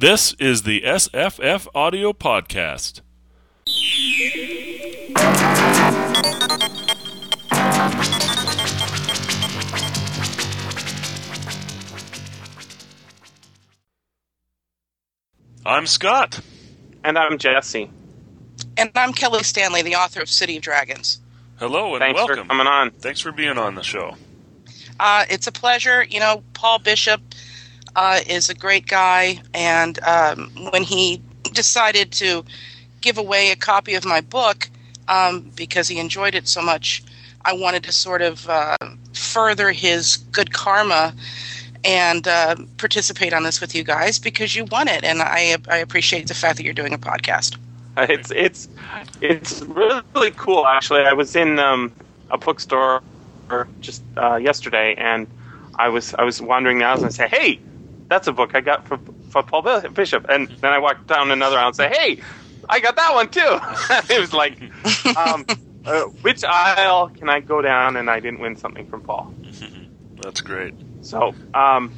This is the SFF Audio Podcast. I'm Scott. And I'm Jesse. And I'm Kelli Stanley, the author of City of Dragons. Hello and Thanks welcome. for coming on. Thanks for being on the show. Uh, it's a pleasure. You know, Paul Bishop uh, is a great guy, and um, when he decided to give away a copy of my book um, because he enjoyed it so much, I wanted to sort of uh, further his good karma and uh, participate on this with you guys because you won it, and I I appreciate the fact that you're doing a podcast. It's it's it's really cool. Actually, I was in um, a bookstore just uh, yesterday, and I was I was wandering aisles and I say, "Hey, that's a book I got for for Paul Bishop." And then I walked down another aisle and say, "Hey, I got that one too." it was like, um, uh, which aisle can I go down? And I didn't win something from Paul. That's great. So, um,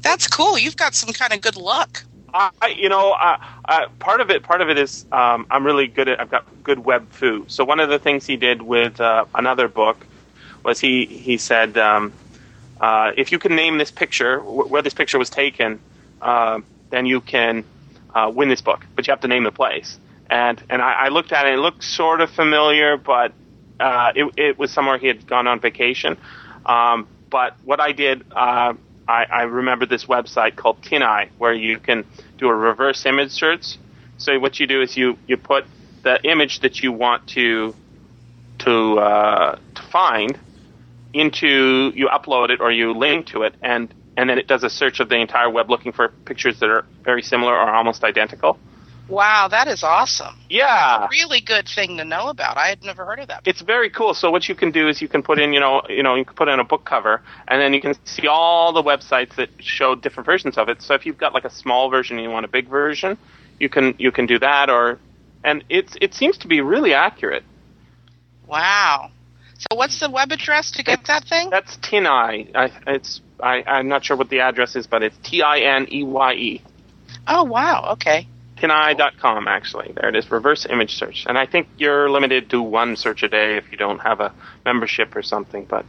That's cool. You've got some kind of good luck. I, you know, uh, uh, part of it, part of it is um, I'm really good at. I've got good web foo. So one of the things he did with uh, another book was he he said, um, uh, if you can name this picture wh- where this picture was taken, uh, then you can uh, win this book. But you have to name the place. And and I, I looked at it. It looked sort of familiar, but uh, it, it was somewhere he had gone on vacation. Um, but what I did, uh, I, I remember this website called TinEye, where you can do a reverse image search. So what you do is you, you put the image that you want to to uh, to find into you upload it or you link to it, and and then it does a search of the entire web looking for pictures that are very similar or almost identical. Wow, that is awesome. Yeah, Really good thing to know about. I had never heard of that. it's very cool. So what you can do is you can put in, you know, you know, you can put in a book cover, and then you can see all the websites that show different versions of it. So if you've got like a small version and you want a big version, you can you can do that. Or and it's it seems to be really accurate. Wow. So what's the web address to get that thing? That's TinEye. I, it's I, I'm not sure what the address is, but it's T I N E Y E. Oh, wow. Okay. TinEye.com actually. There it is. Reverse image search, and I think you're limited to one search a day if you don't have a membership or something. But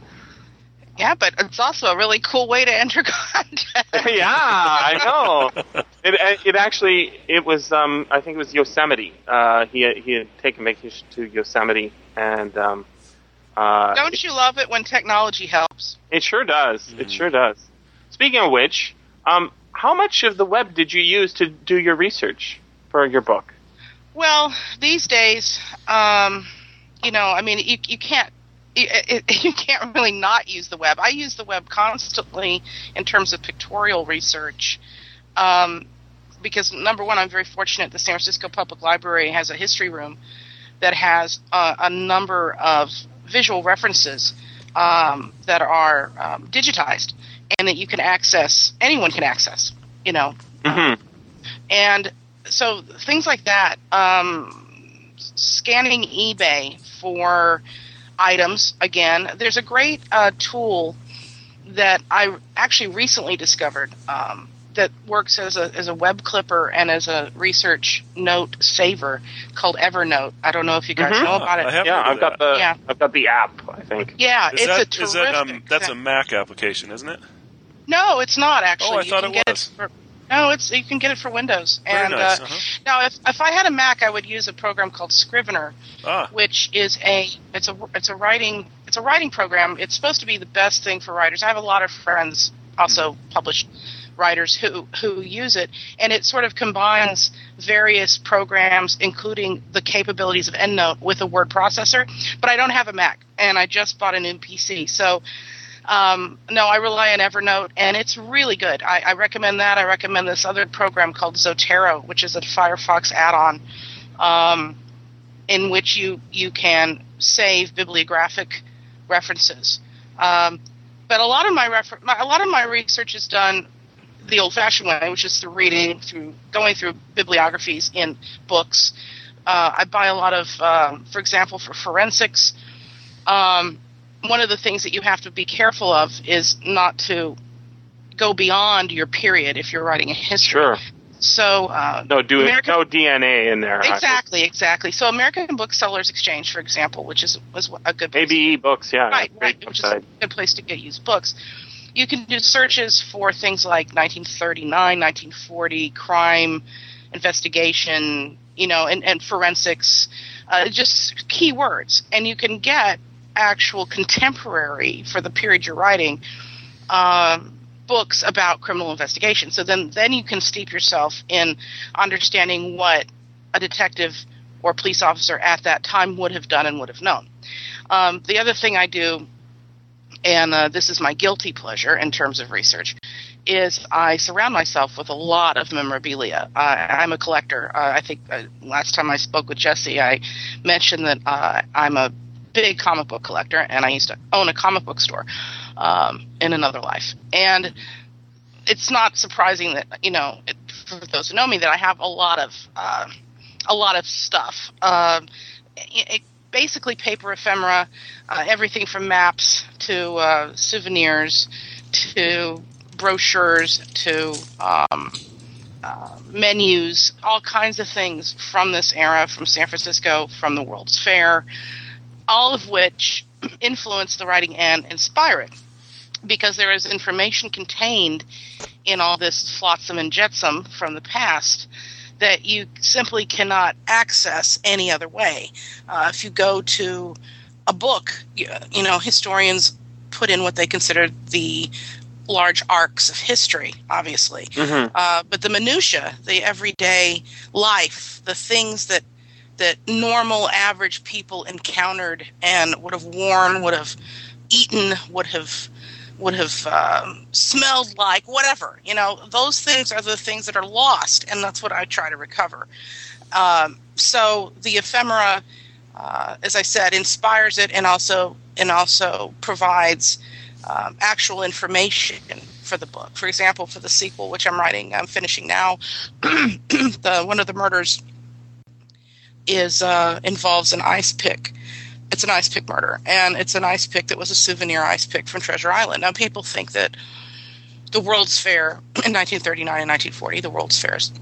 Yeah, but it's also a really cool way to enter content. yeah, I know. It it actually it was um I think it was Yosemite. Uh, he had, he had taken vacation to Yosemite, and um, uh, Don't you love it when technology helps? it sure does. It sure does. Speaking of which, um, how much of the web did you use to do your research for your book? Well, these days, um, you know, I mean, you, you can't. You, it, you can't really not use the web. I use the web constantly in terms of pictorial research, um, because number one, I'm very fortunate. The San Francisco Public Library has a history room that has uh, a number of visual references um, that are um, digitized and that you can access. Anyone can access. You know, Mm-hmm. and so things like that um, scanning ebay for items again there's a great uh, tool that i actually recently discovered um, that works as a, as a web clipper and as a research note saver called evernote i don't know if you guys Mhm. know about it I have Yeah, I've got the Yeah. I've got the app. I think. yeah Is it's that, a is that um, that's a Mac application, isn't it? no it's not actually Oh, I You thought can it get was. for, no it's you can get it for windows Very and nice. uh, uh-huh. now if, if i had a mac i would use a program called scrivener Ah, which is a it's a it's a writing it's a writing program. It's supposed to be the best thing for writers. I have a lot of friends also published writers who who use it, and it sort of combines various programs, including the capabilities of EndNote with a word processor. But I don't have a Mac, and I just bought a new PC, so. Um, no, I rely on Evernote, and it's really good. I, I recommend that. I recommend this other program called Zotero, which is a Firefox add-on. Um, in which you you can save bibliographic references. Um, but a lot of my, refer- my a lot of my research is done the old-fashioned way, which is through reading, through going through bibliographies in books. Uh, I buy a lot of, um, for example, for forensics. Um, one of the things that you have to be careful of is not to go beyond your period if you're writing a history. Sure. So uh, no, do American, no DNA in there. Exactly, exactly. So American Booksellers Exchange, for example, which is was a good place ABE Books, yeah, right, right, which is a good place to get used books. You can do searches for things like 1939, 1940 crime investigation, you know, and, and forensics, uh, just keywords, and you can get actual contemporary for the period you're writing. Um, books about criminal investigation. So then, then you can steep yourself in understanding what a detective or police officer at that time would have done and would have known. Um, the other thing I do, and uh, this is my guilty pleasure in terms of research, is I surround myself with a lot of memorabilia. I'm a collector. Uh, I think uh, last time I spoke with Jesse, I mentioned that uh, I'm a big comic book collector, and I used to own a comic book store um, in another life. And it's not surprising that you know, it, for those who know me, that I have a lot of uh, a lot of stuff. Uh, it, basically, paper ephemera, uh, everything from maps to uh, souvenirs to brochures to um, uh, menus, all kinds of things from this era, from San Francisco, from the World's Fair, all of which influence the writing and inspire it. Because there is information contained in all this flotsam and jetsam from the past that you simply cannot access any other way. Uh, if you go to a book, you, you know, historians put in what they consider the large arcs of history, obviously. Mm-hmm. Uh, but the minutia, the everyday life, the things that that normal average people encountered and would have worn, would have eaten, would have would have um, smelled like, whatever. You know, those things are the things that are lost, and that's what I try to recover. Um, so the ephemera, uh, as I said, inspires it, and also and also provides um, actual information for the book. For example, for the sequel, which I'm writing, I'm finishing now. the one of the murders is uh, involves an ice pick it's an ice pick murder, and it's an ice pick that was a souvenir ice pick from Treasure Island. Now, people think that the World's Fair in 1939 and 1940, the World's Fairs,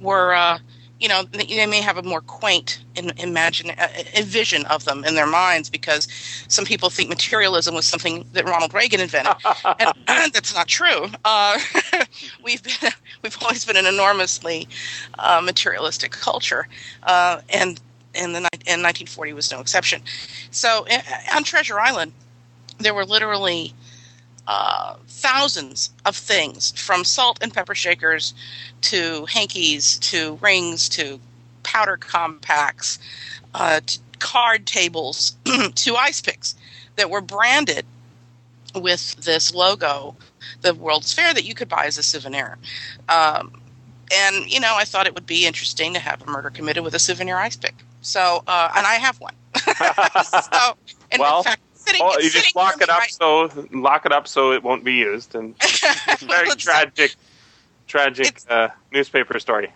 were, uh, you know, they may have a more quaint in, imagine uh, vision of them in their minds because some people think materialism was something that Ronald Reagan invented, and that's not true. Uh, we've been, we've always been an enormously uh, materialistic culture, uh, and and the and 1940 was no exception. So on Treasure Island, there were literally uh, thousands of things from salt and pepper shakers to hankies to rings to powder compacts uh, to card tables to ice picks that were branded with this logo, the World's Fair, that you could buy as a souvenir. Um, and you know, I thought it would be interesting to have a murder committed with a souvenir ice pick. So, uh, and I have one. so, and well, in fact, sitting, well, you just lock it up right. so lock it up so it won't be used, and very tragic, tragic uh, newspaper story.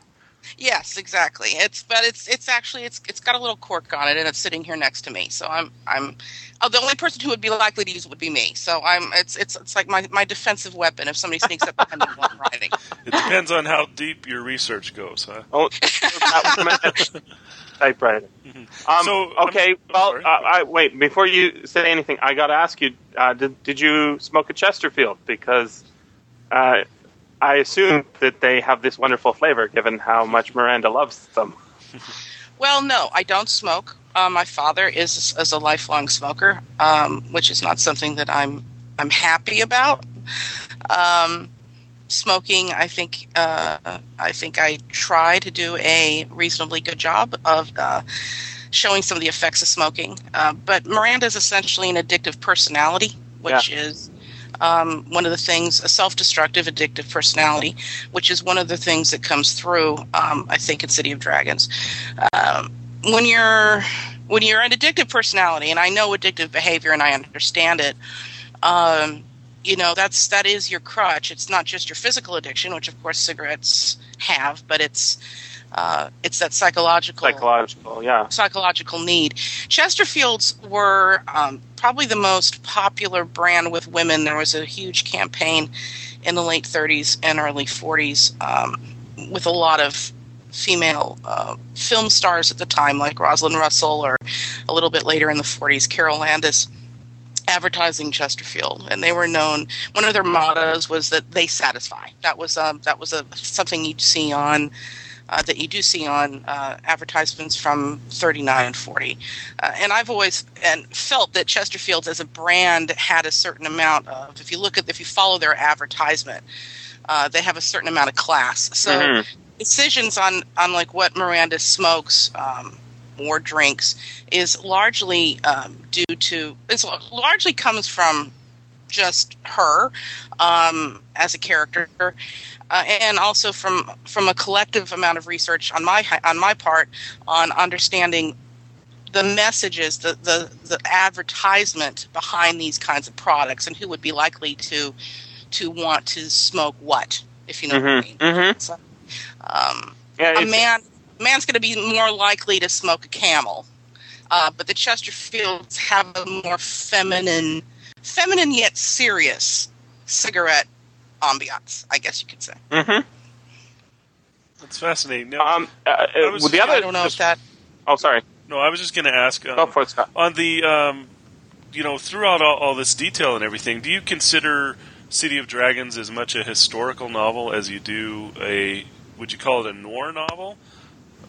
Yes, exactly. It's but it's it's actually it's it's got a little cork on it, and it's sitting here next to me. So I'm I'm oh, the only person who would be likely to use it would be me. So I'm it's it's it's like my, my defensive weapon if somebody sneaks up behind me while I'm writing. It depends on how deep your research goes, huh? Oh, typewriter. Mm-hmm. Um, so okay, I'm, well, I'm uh, I, wait before you say anything. I got to ask you: uh, did did you smoke a Chesterfield? Because uh, I assume that they have this wonderful flavor, given how much Miranda loves them. well, no, I don't smoke. Uh, my father is is a lifelong smoker, um, which is not something that I'm I'm happy about. Um, smoking, I think uh, I think I try to do a reasonably good job of uh, showing some of the effects of smoking. Uh, but Miranda is essentially an addictive personality, which yeah. is um, one of the things a self-destructive addictive personality which is one of the things that comes through um, i think in city of dragons um, when you're when you're an addictive personality and i know addictive behavior and i understand it um, you know that's that is your crutch. It's not just your physical addiction which of course cigarettes have but it's uh, it's that psychological psychological yeah. psychological need. Chesterfields were um, probably the most popular brand with women. There was a huge campaign in the late 30s and early 40s um, with a lot of female uh, film stars at the time, like Rosalind Russell, or a little bit later in the 40s, Carole Landis, advertising Chesterfield, and they were known. One of their mottos was that they satisfy. That was um, that was a something you'd see on. Uh, that you do see on uh, advertisements from 39 and 40. Uh, and I've always and felt that Chesterfield as a brand had a certain amount of, if you look at, if you follow their advertisement, uh, they have a certain amount of class. So Mhm. decisions on, on like what Miranda smokes um, or drinks is largely um, due to, it's largely comes from just her um, as a character, uh, and also from from a collective amount of research on my on my part on understanding the messages, the the the advertisement behind these kinds of products, and who would be likely to to want to smoke what, if you know what I mean. Mm-hmm. So, um, Yeah, a man man's going to be more likely to smoke a camel uh, but the chesterfields have a more feminine feminine yet serious cigarette ambiance i guess you could say mhm. That's fascinating. Now, Um, uh, uh, I was well, the other. i don't know if that Oh, sorry. no, I was just going to ask. Um, Go for it, Scott. on the um, you know throughout all, all this detail and everything do you consider city of dragons as much a historical novel as you do a would you call it a noir novel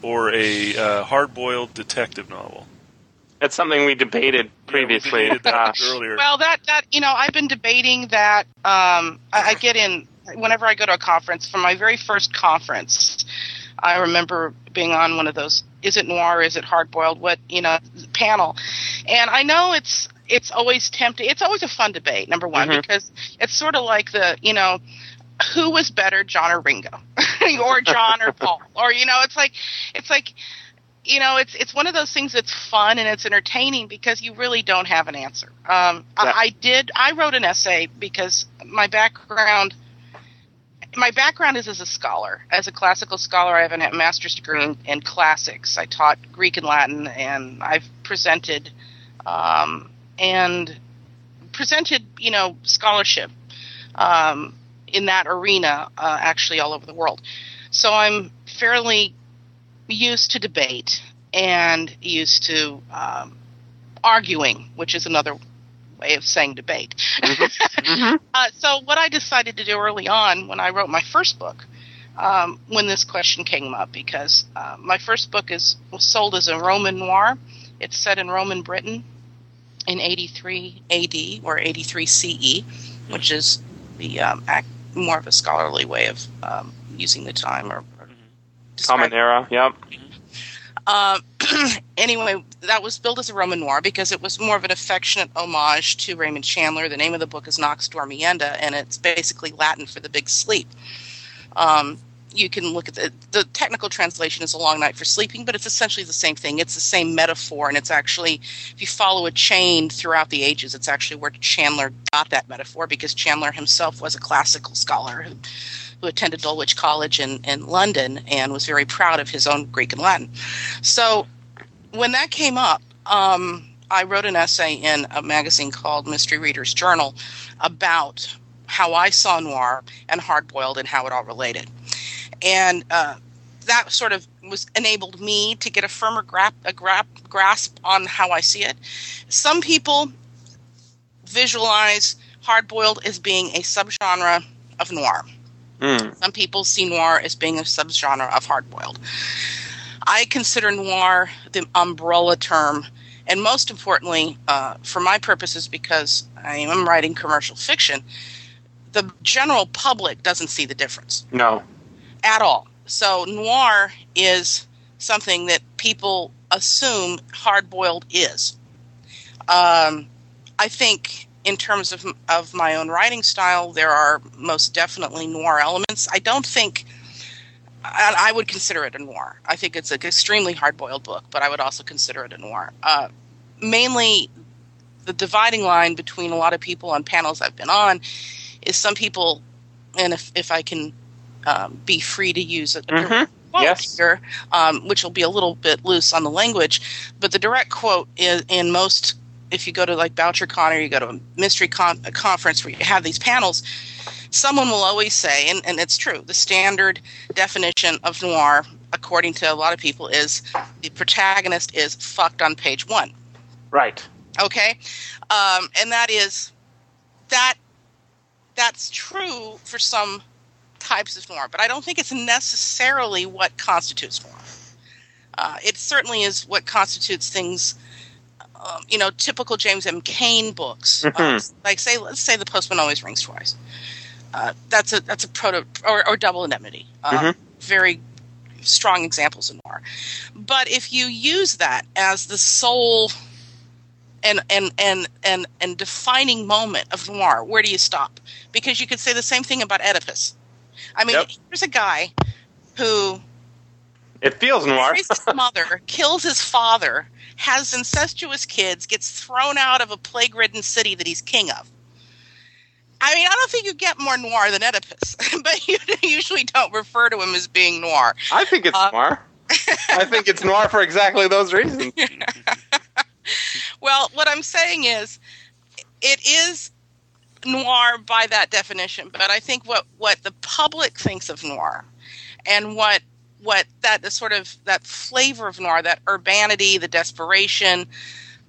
or a uh, hard-boiled detective novel That's something we debated previously. yeah, we debated that earlier well that that you know i've been debating that um, I, I get in whenever i go to a conference for my very first conference i remember being on one of those is it noir is it hard boiled what you know panel and i know it's it's always tempting it's always a fun debate number one Mhm. because it's sort of like the you know who was better john or ringo or john or paul or you know it's like it's like you know it's it's one of those things that's fun and it's entertaining because you really don't have an answer um, Yeah. I, I did i wrote an essay because my background my background is as a scholar. As a classical scholar, I have a master's degree in, in classics. I taught Greek and Latin, and I've presented um, and presented, you know, scholarship um, in that arena, uh, actually all over the world. So I'm fairly used to debate and used to um, arguing, which is another way of saying debate. mhm. Uh, so what I decided to do early on when I wrote my first book, um, when this question came up, because uh, my first book is was sold as a Roman noir. It's set in Roman Britain in 83 AD or 83 CE, which is the um, more of a scholarly way of um, using the time or. or Common era. Yep. uh, anyway, that was billed as a Roman noir because it was more of an affectionate homage to Raymond Chandler. The name of the book is Nox Dormienda, and it's basically Latin for the big sleep. Um, you can look at the, the technical translation is a long night for sleeping, but it's essentially the same thing. It's the same metaphor, and it's actually, if you follow a chain throughout the ages, it's actually where Chandler got that metaphor because Chandler himself was a classical scholar who, who attended Dulwich College in, in London and was very proud of his own Greek and Latin. So when that came up, um, I wrote an essay in a magazine called Mystery Reader's Journal about how I saw noir and hardboiled and how it all related. And uh, that sort of was enabled me to get a firmer grap, a grap, grasp on how I see it. Some people visualize hard boiled as being a subgenre of noir. Mm. Some people see noir as being a subgenre of hard boiled. I consider noir the umbrella term, and most importantly, uh, for my purposes, because I am writing commercial fiction, the general public doesn't see the difference No. At all. So noir is something that people assume hard boiled is. Um, I think in terms of of my own writing style, there are most definitely noir elements. I don't think. I I would consider it a noir. I think it's an extremely hard-boiled book, but I would also consider it a noir. Uh, mainly, the dividing line between a lot of people on panels I've been on is some people, and if if I can um, be free to use Mhm. quote Yes. here, um, which will be a little bit loose on the language, but the direct quote is in most. If you go to like BoucherCon or you go to a mystery con- a conference where you have these panels, someone will always say, and, and it's true, the standard definition of noir, according to a lot of people, is the protagonist is fucked on page one. Right. Okay, um, and that is that that's true for some types of noir, but I don't think it's necessarily what constitutes noir. Uh, it certainly is what constitutes things. Um, you know, typical James M. Cain books, uh, Mhm. like say, let's say the postman always rings twice. Uh, that's a that's a proto or, or double indemnity. Uh, Mhm. Very strong examples of noir. But if you use that as the sole and and and and and defining moment of noir, where do you stop? Because you could say the same thing about Oedipus. I mean, Yep. here's a guy who It feels noir. his mother, kills his father, has incestuous kids, gets thrown out of a plague-ridden city that he's king of. I mean, I don't think you get more noir than Oedipus, but you usually don't refer to him as being noir. I think it's Uh, noir. I think it's noir for exactly those reasons. Well, what I'm saying is, it is noir by that definition, but I think what, what the public thinks of noir and what what that the sort of that flavor of noir, that urbanity, the desperation,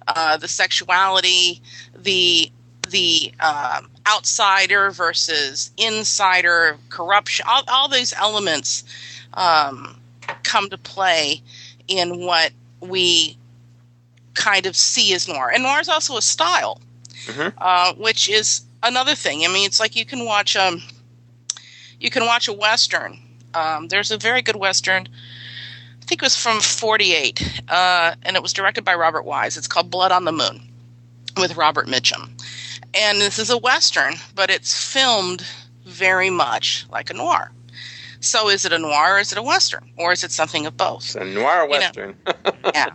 uh, the sexuality, the the um, outsider versus insider corruption, all, all those elements um, come to play in what we kind of see as noir. And noir is also a style, Mhm. uh, which is another thing. I mean, it's like you can watch um, you can watch a western. Um, there's a very good western. I think it was from '48, uh, and it was directed by Robert Wise. It's called Blood on the Moon, with Robert Mitchum. And this is a western, but it's filmed very much like a noir. So, is it a noir or is it a western, or is it something of both? It's a noir know. western. yeah.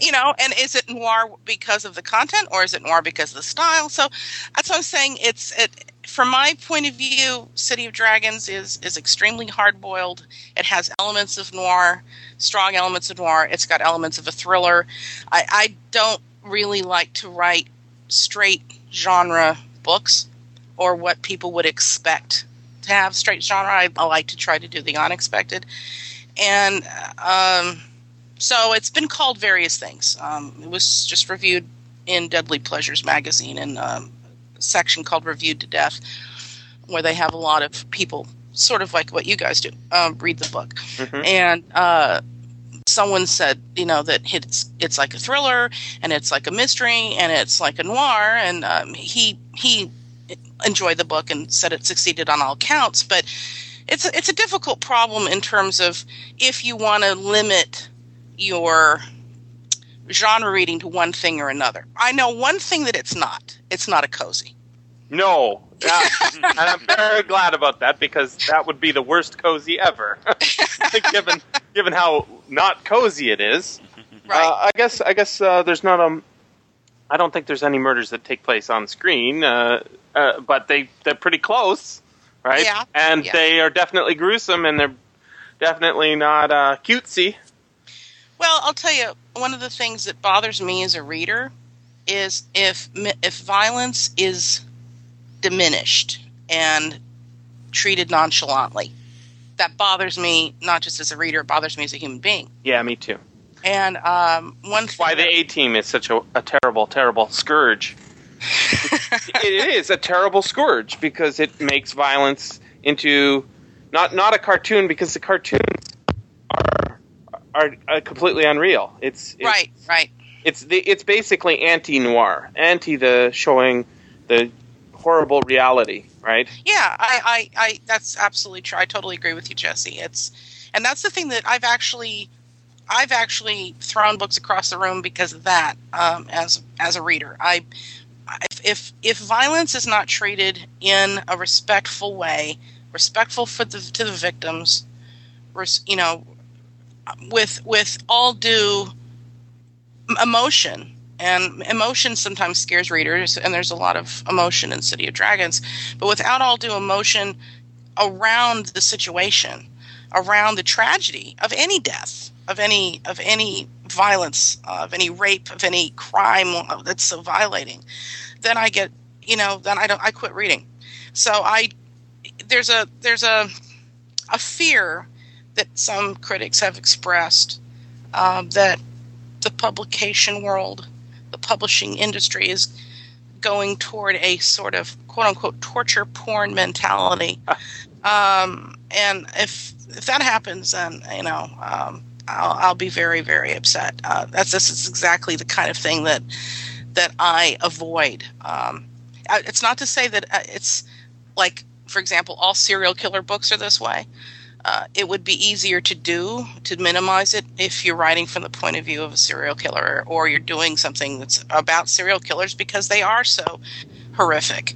You know and is it noir because of the content or is it noir because of the style? So that's what i'm saying. It's it from my point of view city of dragons is is extremely hard boiled it has elements of noir strong elements of noir. It's got elements of a thriller. I i don't really like to write straight genre books or what people would expect to have straight genre i, I like to try to do the unexpected and um so it's been called various things. Um, it was just reviewed in Deadly Pleasures magazine in um, a section called Reviewed to Death, where they have a lot of people, sort of like what you guys do, um, read the book. Mhm. And uh, someone said, you know, that it's it's like a thriller and it's like a mystery and it's like a noir. And um, he he enjoyed the book and said it succeeded on all counts, but. It's a, it's a difficult problem in terms of if you want to limit your genre reading to one thing or another. I know one thing that it's not. It's not a cozy. No. Yeah. and I'm very glad about that because that would be the worst cozy ever. given given how not cozy it is. Right. Uh, I guess I guess uh, there's not um I don't think there's any murders that take place on screen, uh, uh, but they they're pretty close, right? Yeah, And yeah. they are definitely gruesome, and they're definitely not uh, cutesy. well, I'll tell you one of the things that bothers me as a reader is if if violence is diminished and treated nonchalantly. That bothers me not just as a reader, it bothers me as a human being. Yeah, me too. And um, one thing Why the A team is such a, a terrible, terrible scourge. It is a terrible scourge because it makes violence into not not a cartoon because the cartoons are are, are completely unreal. It's, it's right, right. It's the it's basically anti noir, anti the showing the horrible reality, right? Yeah, I, I, I that's absolutely true. I totally agree with you, Jesse. It's and that's the thing that I've actually I've actually thrown books across the room because of that. Um, as as a reader, I if if if violence is not treated in a respectful way, respectful for the to the victims, res, you know, with with all due emotion. And emotion sometimes scares readers, and there's a lot of emotion in City of Dragons but without all due emotion around the situation, around the tragedy of any death, of any of any violence, of any rape, of any crime that's so violating, then I get, you know, then I don't, I quit reading. So I, there's a there's a a fear that some critics have expressed um, that the publication world, the publishing industry, is going toward a sort of quote unquote torture porn mentality. um, and if if that happens, then you know um, I'll, I'll, be very very upset. Uh, that's this is exactly the kind of thing that that I avoid. Um, it's not to say that uh, it's like, for example, all serial killer books are this way. Uh, it would be easier to do to minimize it if you're writing from the point of view of a serial killer or you're doing something that's about serial killers because they are so horrific.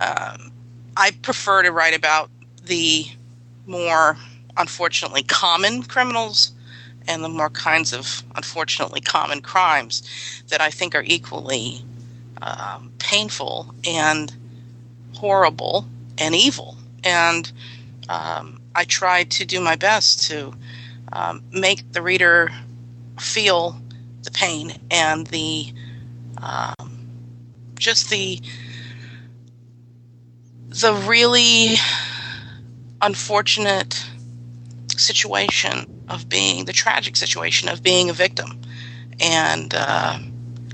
Um, I prefer to write about the more unfortunately common criminals and the more kinds of unfortunately common crimes that I think are equally um, painful and horrible and evil. And um, I try to do my best to um, make the reader feel the pain and the um, just the the really unfortunate situation of being the tragic situation of being a victim and uh,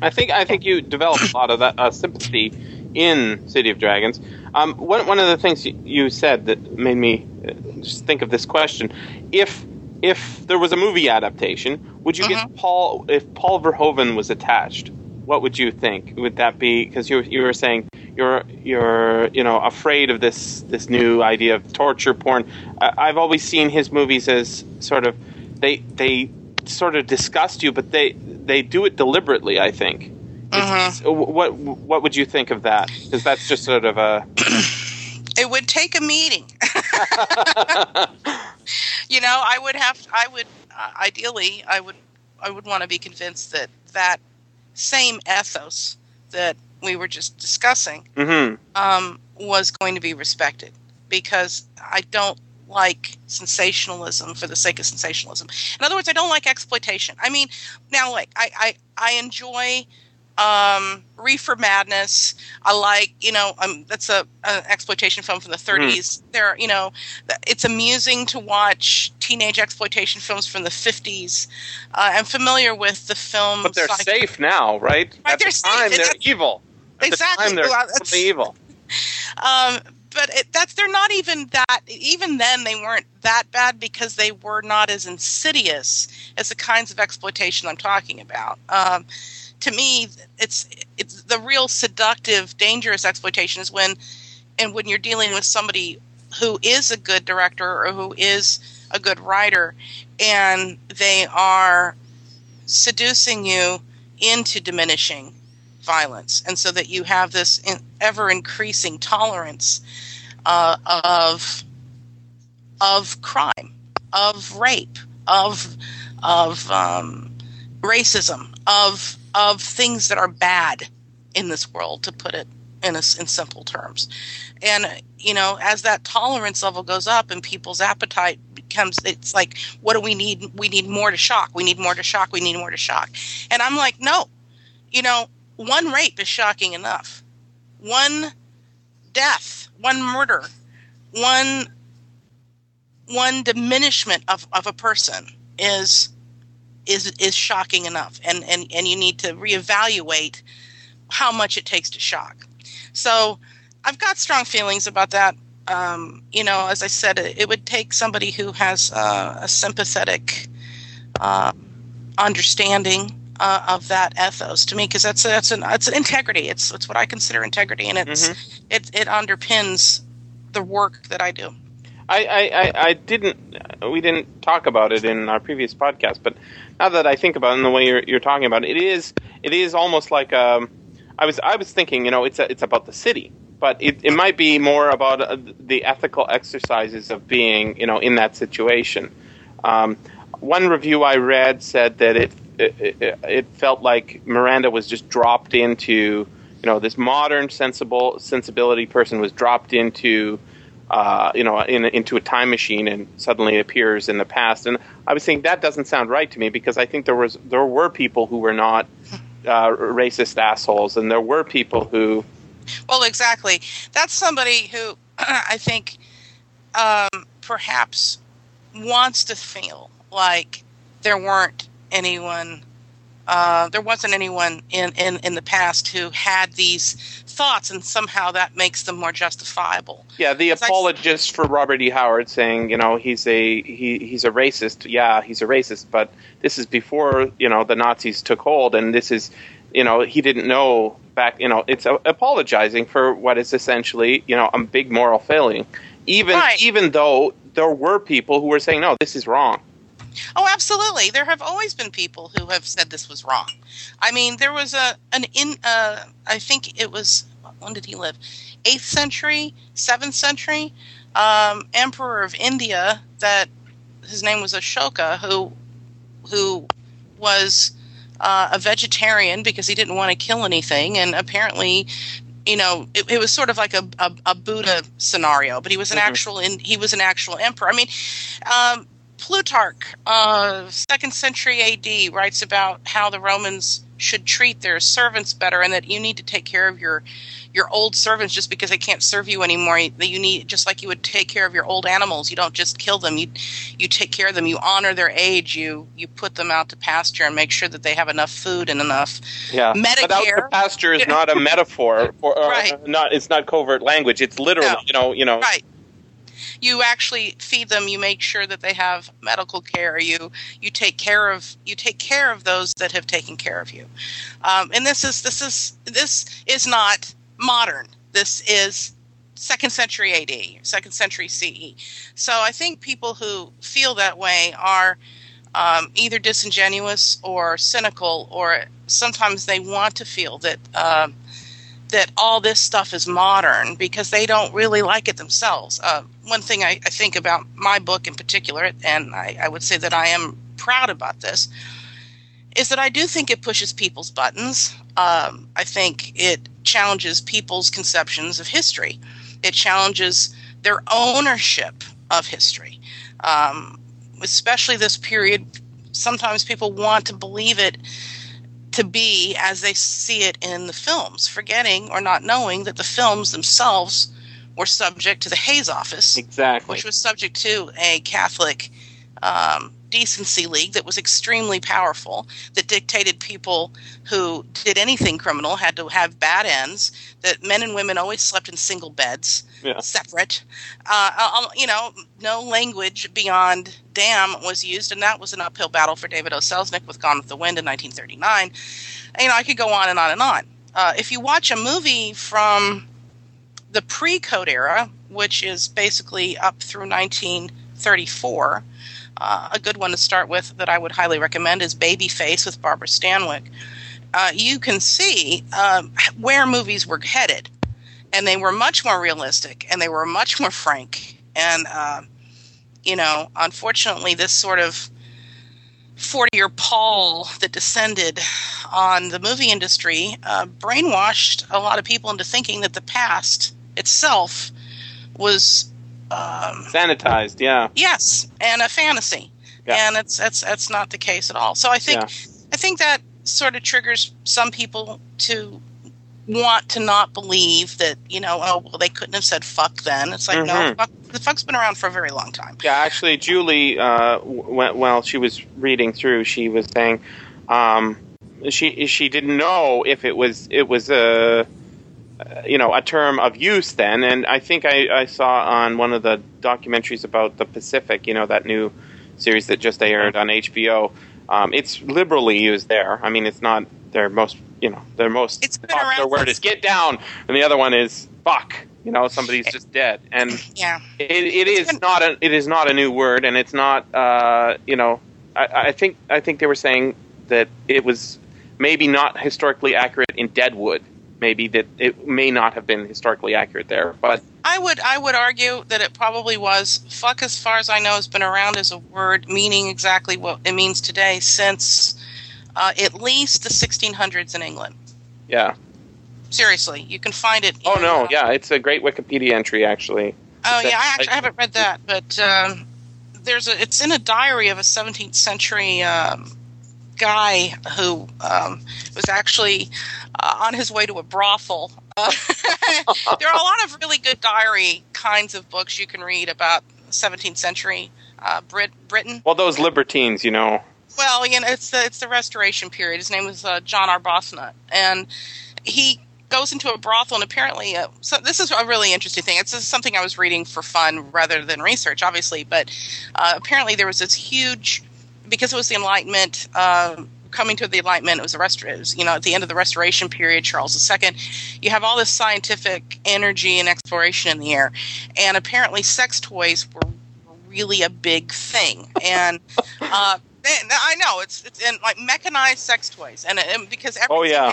I think I think you develop a lot of that uh, sympathy in City of Dragons. Um, one one of the things you said that made me uh, just think of this question: if if there was a movie adaptation, would you uh-huh. get Paul if Paul Verhoeven was attached? What would you think? Would that be because you you were saying you're you're you know afraid of this this new idea of torture porn? I've always seen his movies as sort of they they sort of disgust you, but they they do it deliberately. I think. Uh-huh. What what would you think of that? Because that's just sort of a. it would take a meeting. you know, I would have. I would uh, ideally. I would. I would want to be convinced that that same ethos that we were just discussing mm-hmm. um, was going to be respected because I don't like sensationalism for the sake of sensationalism. In other words, I don't like exploitation. I mean, now like I I, I enjoy um, Reefer Madness. I like, you know, um, that's a an exploitation film from the 30s. Mm. There, you know, it's amusing to watch teenage exploitation films from the 50s. Uh, I'm familiar with the film, but they're safe now, right? right At they're the time, safe. they're evil. Exactly. The time, they're well, evil. Um, but it, that's they're not even that. Even then, they weren't that bad because they were not as insidious as the kinds of exploitation I'm talking about. Um, to me, it's it's the real seductive, dangerous exploitation is when, and when you're dealing with somebody who is a good director or who is a good writer, and they are seducing you into diminishing violence, and so that you have this in, ever increasing tolerance uh, of of crime, of rape, of of um, racism, of of things that are bad in this world, to put it in a, in simple terms. And you know, as that tolerance level goes up and people's appetite becomes, it's like, what do we need? We need more to shock. We need more to shock. We need more to shock. And I'm like, no, you know, one rape is shocking enough. One death, one murder, one one diminishment of, of a person is is is shocking enough. And, and and you need to reevaluate how much it takes to shock. So i've got strong feelings about that. Um, you know as i said it, it would take somebody who has uh, a sympathetic uh, understanding uh, of that ethos to me because that's that's an it's an integrity. It's it's what I consider integrity, and it's mm-hmm. it it underpins the work that I do. I, I, I didn't we didn't talk about it in our previous podcast, but now that I think about it in the way you're, you're talking about it, it is it is almost like um, I was I was thinking you know it's a, it's about the city, but it, it might be more about uh, the ethical exercises of being you know in that situation. Um, one review I read said that it it, it, felt like Miranda was just dropped into, you know, this modern sensible sensibility person was dropped into, uh, you know, in, into a time machine and suddenly appears in the past. And I was saying that doesn't sound right to me because I think there was there were people who were not uh, racist assholes, and there were people who. Well, exactly. That's somebody who I think um, perhaps wants to feel like there weren't anyone uh, there wasn't anyone in, in, in the past who had these thoughts, and somehow that makes them more justifiable. Yeah, the apologist for Robert E. Howard saying, you know, he's a he, he's a racist. Yeah, he's a racist, but this is before you know the Nazis took hold, and this is, you know, he didn't know back. You know, it's apologizing for what is essentially, you know, a big moral failing. Even Right. even though there were people who were saying, no, this is wrong. Oh, absolutely. There have always been people who have said this was wrong. I mean, there was a an in uh, I think it was when did he live? Eighth century, seventh century, um, emperor of India that his name was Ashoka, who who was uh, a vegetarian because he didn't want to kill anything, and apparently. You know, it, it was sort of like a, a, a Buddha scenario, but he was an Mhm. actual in, he was an actual emperor. I mean, um, Plutarch, uh, second century AD, writes about how the Romans should treat their servants better, and that you need to take care of your your old servants just because they can't serve you anymore. That you need just like you would take care of your old animals. You don't just kill them. You you take care of them. You honor their age. You you put them out to pasture and make sure that they have enough food and enough. Yeah, Medicare. pasture is not a metaphor for uh, Right. not. It's not covert language. It's literally, No. you know, you know. Right. You actually feed them. You make sure that they have medical care. You you take care of you take care of those that have taken care of you. Um, and this is this is this is not modern. This is second century AD, second century CE. So I think people who feel that way are um, either disingenuous or cynical, or sometimes they want to feel that. Um, that all this stuff is modern because they don't really like it themselves. Uh, one thing I, I think about my book in particular, and I, I would say that I am proud about this, is that I do think it pushes people's buttons. Um, I think it challenges people's conceptions of history. It challenges their ownership of history, um, especially this period. Sometimes people want to believe it to be as they see it in the films, forgetting or not knowing that the films themselves were subject to the Hays Office, Exactly. which was subject to a Catholic um, decency league that was extremely powerful, that dictated people who did anything criminal had to have bad ends, that men and women always slept in single beds, Yeah. separate. Uh, uh, you know, no language beyond damn was used, and that was an uphill battle for David O. Selznick with Gone with the Wind in 1939. You know, I could go on and on and on. Uh, if you watch a movie from the pre-code era, which is basically up through 1934, uh, a good one to start with that I would highly recommend is Baby Face with Barbara Stanwyck. Uh, you can see um, where movies were headed, and they were much more realistic, and they were much more frank. And uh, you know, unfortunately, this sort of 40-year pall that descended on the movie industry uh, brainwashed a lot of people into thinking that the past itself was um, Sanitized. Yeah. yes and a fantasy Yeah. and it's that's that's not the case at all so i think Yeah. i think that sort of triggers some people to want to not believe that you know oh well they couldn't have said fuck then it's like no Mhm. fuck, the fuck's been around for a very long time Yeah, actually, Julie, uh, w- while she was reading through, she was saying um, she she didn't know if it was it was a uh, you know a term of use then, and I think I, I saw on one of the documentaries about the Pacific, you know, that new series that just aired on HBO. Um, it's liberally used there. I mean, it's not their most you know their most It's popular word is get down, and the other one is fuck. You know, somebody's just dead, and yeah it, it It's been- not a it is not a new word, and it's not uh, you know I, I think I think they were saying that it was maybe not historically accurate in Deadwood. Maybe that it may not have been historically accurate there, but I would I would argue that it probably was. Fuck, as far as I know, has been around as a word meaning exactly what it means today since uh, at least the 1600s in England. yeah. Seriously, you can find it. Oh no, uh, yeah, it's a great Wikipedia entry actually. Oh That- yeah, I, actually, I haven't read that, but um, there's a. It's in a diary of a 17th century um, guy who um, was actually uh, on his way to a brothel Uh, there are a lot of really good diary kinds of books you can read about 17th century uh, Brit- Britain. Well, those libertines, you know. Well, you know, it's the it's the Restoration period. His name was uh, John Arbuthnot, and he goes into a brothel and apparently uh, so this is a really interesting thing it's something i was reading for fun rather than research obviously but uh, apparently there was this huge because it was the enlightenment uh, coming to the enlightenment it was the rest it was, you know at the end of the restoration period charles ii you have all this scientific energy and exploration in the air and apparently sex toys were really a big thing and uh, I know it's it's in like mechanized sex toys, and, and because oh yeah,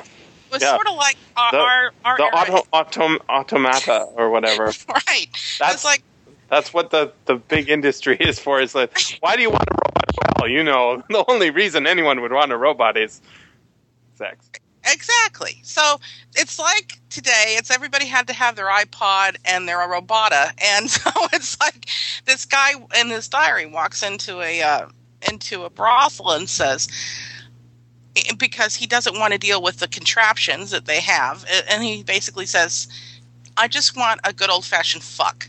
was Yeah. sort of like our The- our, our the auto, autom, automata or whatever. right. That's like That's what the, the big industry is for. Is like, why do you want a robot? Well, you know, the only reason anyone would want a robot is sex. exactly. So it's like today. It's everybody had to have their iPod and their robota, and so it's like this guy in this diary walks into a uh, into a brothel and says. Because he doesn't want to deal with the contraptions that they have, and he basically says, "I just want a good old fashioned fuck."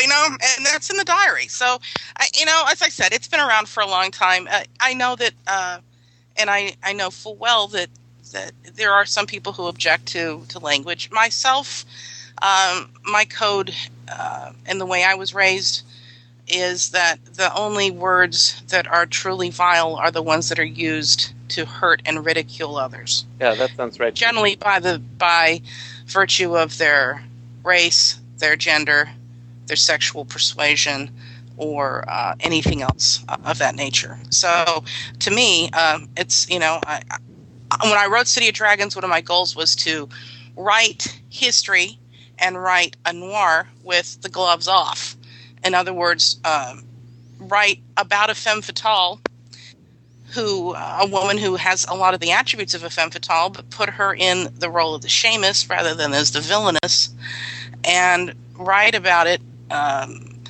You know, and that's in the diary. So, I, you know, as I said, it's been around for a long time. Uh, I know that, uh, and I, I know full well that that there are some people who object to to language. Myself, um, my code uh, and the way I was raised is that the only words that are truly vile are the ones that are used to hurt and ridicule others Yeah, that sounds right. generally by the by virtue of their race, their gender, their sexual persuasion, or uh, anything else uh, of that nature. So, to me, um, it's you know, I, I, when I wrote City of Dragons, one of my goals was to write history and write a noir with the gloves off. In other words, um, write about a femme fatale who uh, a woman who has a lot of the attributes of a femme fatale, but put her in the role of the shamus rather than as the villainess, and write about it um,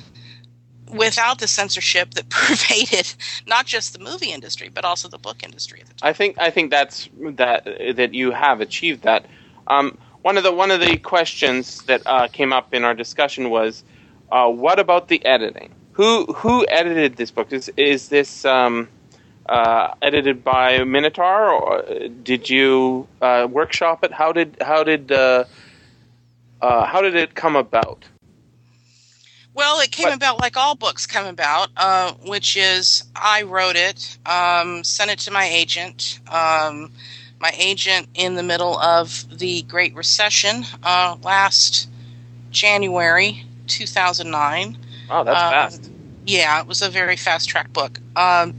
without the censorship that pervaded not just the movie industry but also the book industry at the time. I think I think that's that that you have achieved that. Um, one of the one of the questions that uh, came up in our discussion was, uh, what about the editing? Who who edited this book? Is is this um, uh, edited by Minotaur, or did you uh, workshop it? How did how did uh, uh, how did it come about? Well, it came But- about like all books come about, uh, which is I wrote it, um, sent it to my agent. Um, my agent, in the middle of the Great Recession uh, last January 2009, Oh, that's Um, fast. yeah, it was a very fast track book. Um,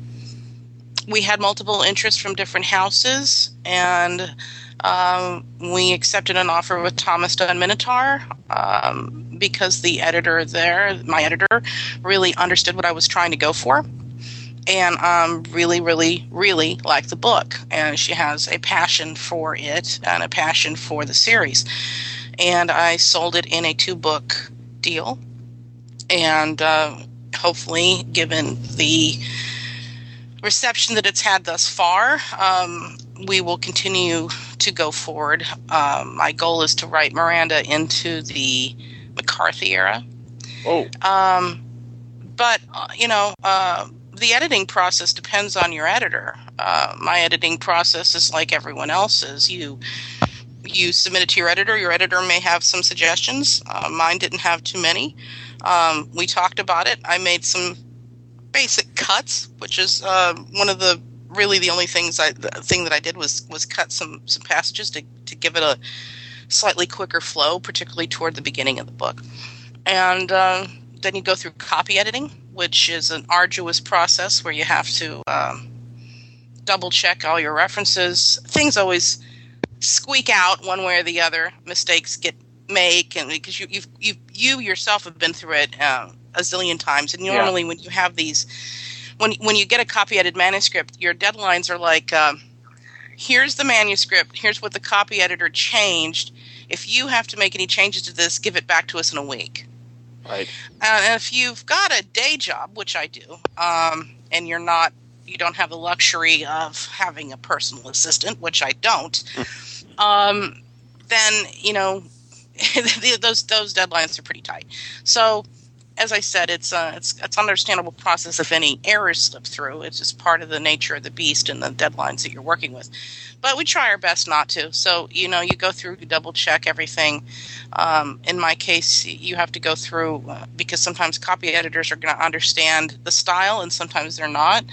we had multiple interests from different houses, and um, we accepted an offer with Thomas Dunne Minotaur um, because the editor there, my editor, really understood what I was trying to go for. And um, really, really, really liked the book. And she has a passion for it and a passion for the series. And I sold it in a two book deal. And uh, hopefully, given the reception that it's had thus far, um, we will continue to go forward. Um, my goal is to write Miranda into the McCarthy era. Oh, Um, but, uh, you know, uh, the editing process depends on your editor. Uh, my editing process is like everyone else's. You you submit it to your editor. Your editor may have some suggestions. Uh, mine didn't have too many. Um, we talked about it. I made some basic cuts, which is uh, one of the really the only things I the thing that I did was was cut some some passages to to give it a slightly quicker flow, particularly toward the beginning of the book. And uh, then you go through copy editing, which is an arduous process where you have to um, double check all your references. Things always squeak out one way or the other. Mistakes get make, and because you you've, you you yourself have been through it uh, a zillion times. And Yeah. normally, when you have these, when when you get a copy edited manuscript, your deadlines are like. Um, Here's the manuscript. Here's what the copy editor changed. If you have to make any changes to this, give it back to us in a week. right. Uh, and if you've got a day job, which I do, um, and you're not, you don't have the luxury of having a personal assistant, which I don't, um, then you know those those deadlines are pretty tight. So, as I said, it's uh, it's it's understandable process if any errors slip through. It's just part of the nature of the beast and the deadlines that you're working with. But we try our best not to. So you know, you go through, you double check everything. Um, in my case, you have to go through uh, because sometimes copy editors are going to understand the style and sometimes they're not.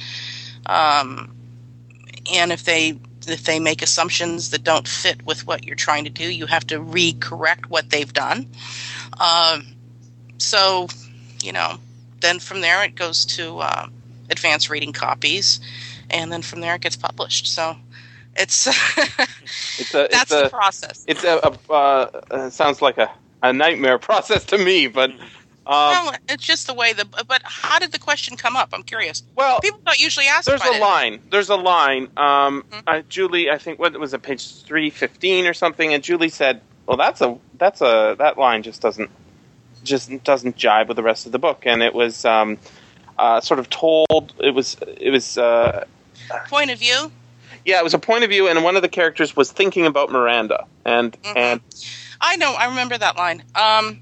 Um, and if they if they make assumptions that don't fit with what you're trying to do, you have to re-correct what they've done. Um, so, you know, then from there it goes to uh, advanced reading copies, and then from there it gets published. So, it's it's a that's it's a, the process. It's a, a uh, uh, sounds like a, a nightmare process to me, but um, no, it's just the way the. But how did the question come up? I'm curious. Well, people don't usually ask. There's a it. line. There's a line. Um, mm-hmm. uh, Julie, I think what was it, page three fifteen or something? And Julie said, "Well, that's a that's a that line just doesn't just doesn't jibe with the rest of the book." And it was um, uh, sort of told. It was it was uh, point of view. Yeah, it was a point of view, and one of the characters was thinking about Miranda, and mm-hmm. and I know I remember that line. Um,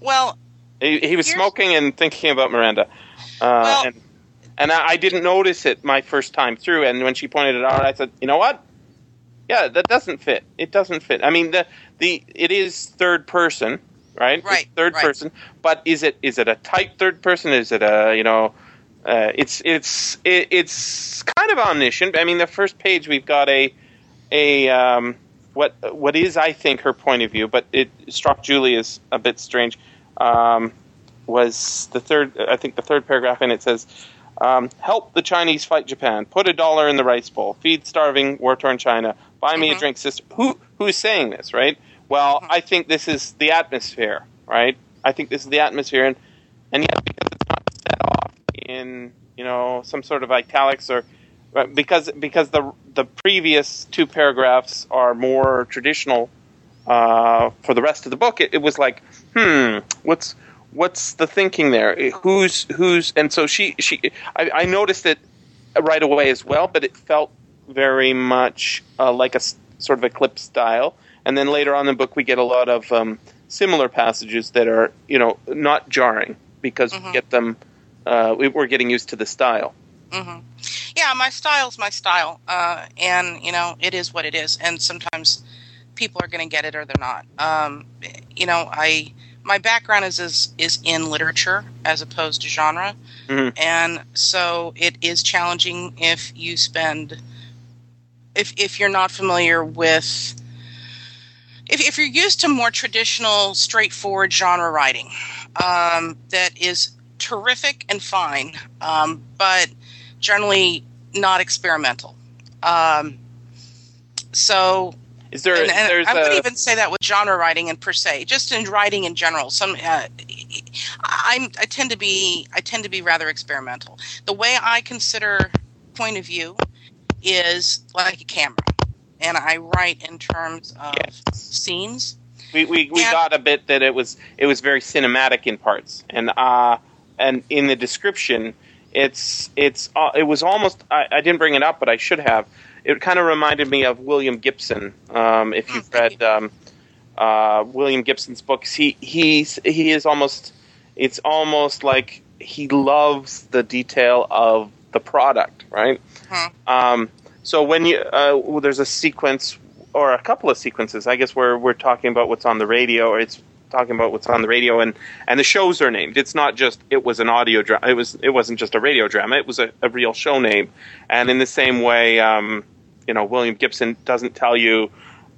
well, he, he was smoking and thinking about Miranda. Uh, well, and and I, I, didn't notice it my first time through. And when she pointed it out, I said, "You know what? Yeah, that doesn't fit. It doesn't fit. I mean, the the it is third person, right? Right. It's third right. person, but is it is it a tight third person? Is it a you know? Uh, it's it's it, it's kind of omniscient. I mean, the first page we've got a a um, what what is I think her point of view, but it struck Julie as a bit strange um, was the third. I think the third paragraph, and it says, um, "Help the Chinese fight Japan. Put a dollar in the rice bowl. Feed starving war-torn China. Buy me mm-hmm. a drink, sister." Who who's saying this, right? Well, mm-hmm. I think this is the atmosphere, right? I think this is the atmosphere, and and yet because it's not set off in you know some sort of italics or because because the the previous two paragraphs are more traditional uh, for the rest of the book, it, it, was like, hmm, what's what's the thinking there? Who's who's? And so she she I, I noticed it right away as well, but it felt very much uh, like a sort of eclipse style. And then later on in the book, we get a lot of um, similar passages that are you know not jarring because mm-hmm. we get them. Uh, we, are getting used to the style. Mm-hmm. Yeah, my style's my style, uh, and you know it is what it is. And sometimes people are going to get it or they're not. Um, you know, I my background is, is is in literature as opposed to genre, mm-hmm. and so it is challenging if you spend if if you're not familiar with if if you're used to more traditional, straightforward genre writing, um, that is terrific and fine, um, but generally not experimental. Um, so is there? And, and I would even say that with genre writing and per se, just in writing in general. Some uh, i I tend to be I tend to be rather experimental. The way I consider point of view is like a camera, and I write in terms of yes. scenes. We we, we and, got a bit that it was it was very cinematic in parts, and uh and in the description, it's it's uh, it was almost I, I didn't bring it up, but I should have it kind of reminded me of William Gibson. Um, if you've read um, uh, William Gibson's books, he he's he is almost it's almost like he loves the detail of the product, right? Huh. Um, so when you uh, well, there's a sequence or a couple of sequences, I guess, where we're talking about what's on the radio, or it's talking about what's on the radio, and and the shows are named. It's not just it was an audio drama. It was it wasn't just a radio drama. It was a, a real show name. And in the same way, um, you know William Gibson doesn't tell you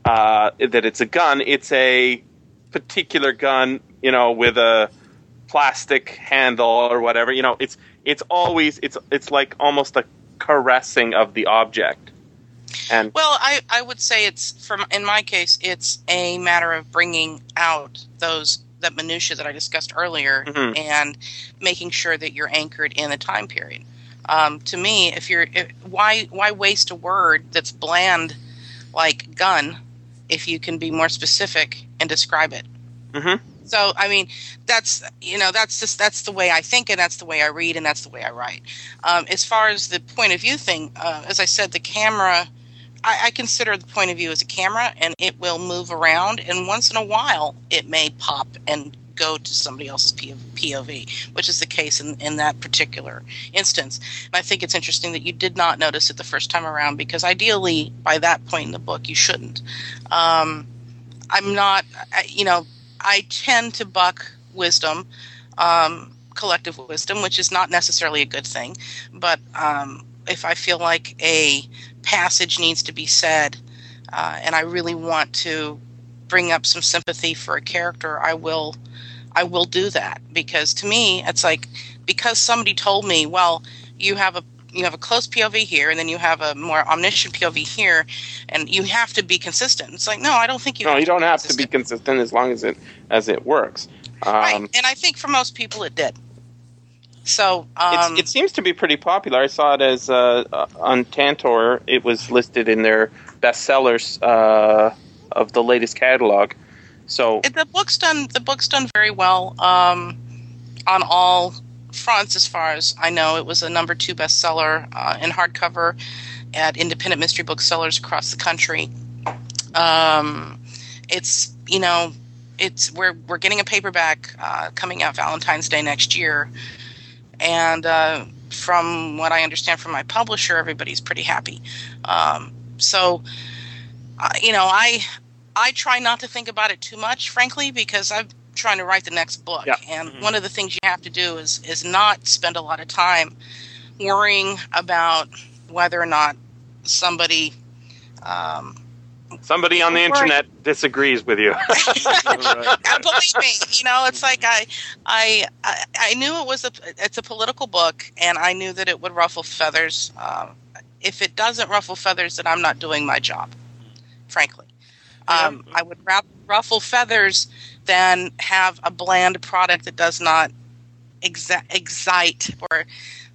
uh, that it's a gun. It's a particular gun, you know, with a plastic handle or whatever. You know, it's it's always it's it's like almost a caressing of the object. And well, I I would say it's from in my case it's a matter of bringing out those that minutia that I discussed earlier mm-hmm. and making sure that you're anchored in the time period. Um, to me, if you're if, why why waste a word that's bland like gun if you can be more specific and describe it. Mm-hmm. So I mean, that's you know that's just that's the way I think and that's the way I read and that's the way I write. Um, as far as the point of view thing, uh, as I said, the camera. I, I consider the point of view as a camera, and it will move around, and once in a while, it may pop and go to somebody else's POV, which is the case in, in that particular instance. And I think it's interesting that you did not notice it the first time around because ideally, by that point in the book, you shouldn't. Um, I'm not, you know, I tend to buck wisdom, um, collective wisdom, which is not necessarily a good thing. But um, if I feel like a passage needs to be said, uh, and I really want to bring up some sympathy for a character, I will I will do that because to me it's like because somebody told me, well, you have a you have a close POV here, and then you have a more omniscient POV here, and you have to be consistent. It's like, no, I don't think you. No, you don't have to be consistent as long as it as it works. Um, right, and I think for most people it did. So um, it seems to be pretty popular. I saw it as uh, on Tantor. It was listed in their bestsellers uh, of the latest catalog. So the book's done. The book's done very well um, on all fronts, as far as I know. It was a number two bestseller uh, in hardcover at independent mystery booksellers across the country. Um, it's you know, it's we're we're getting a paperback uh, coming out Valentine's Day next year, and uh, from what I understand from my publisher, everybody's pretty happy. Um, so, uh, you know, I I try not to think about it too much, frankly, because I'm trying to write the next book. Yeah. And mm-hmm. one of the things you have to do is is not spend a lot of time worrying about whether or not somebody um, somebody on the internet disagrees with you. Believe me, you know, it's like I, I, I knew it was a, it's a political book, and I knew that it would ruffle feathers. Uh, if it doesn't ruffle feathers, then I'm not doing my job, frankly. Um, I would rather ruffle feathers than have a bland product that does not exa- excite or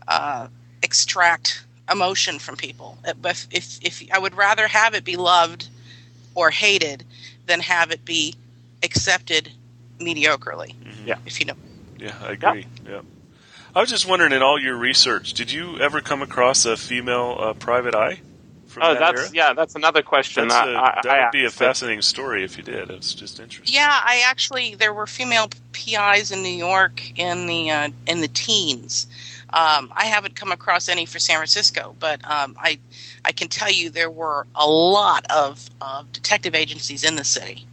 uh, extract emotion from people. If, if, if I would rather have it be loved or hated than have it be accepted mediocrely. Mm-hmm. Yeah, if you know. Yeah, I agree. Yeah. yeah. I was just wondering, in all your research, did you ever come across a female uh, private eye? Oh, that that's era? yeah, that's another question. That's a, I, that I would be a fascinating story if you did. It's just interesting. Yeah, I actually there were female PIs in New York in the uh, in the teens. Um, I haven't come across any for San Francisco, but um, I I can tell you there were a lot of, of detective agencies in the city,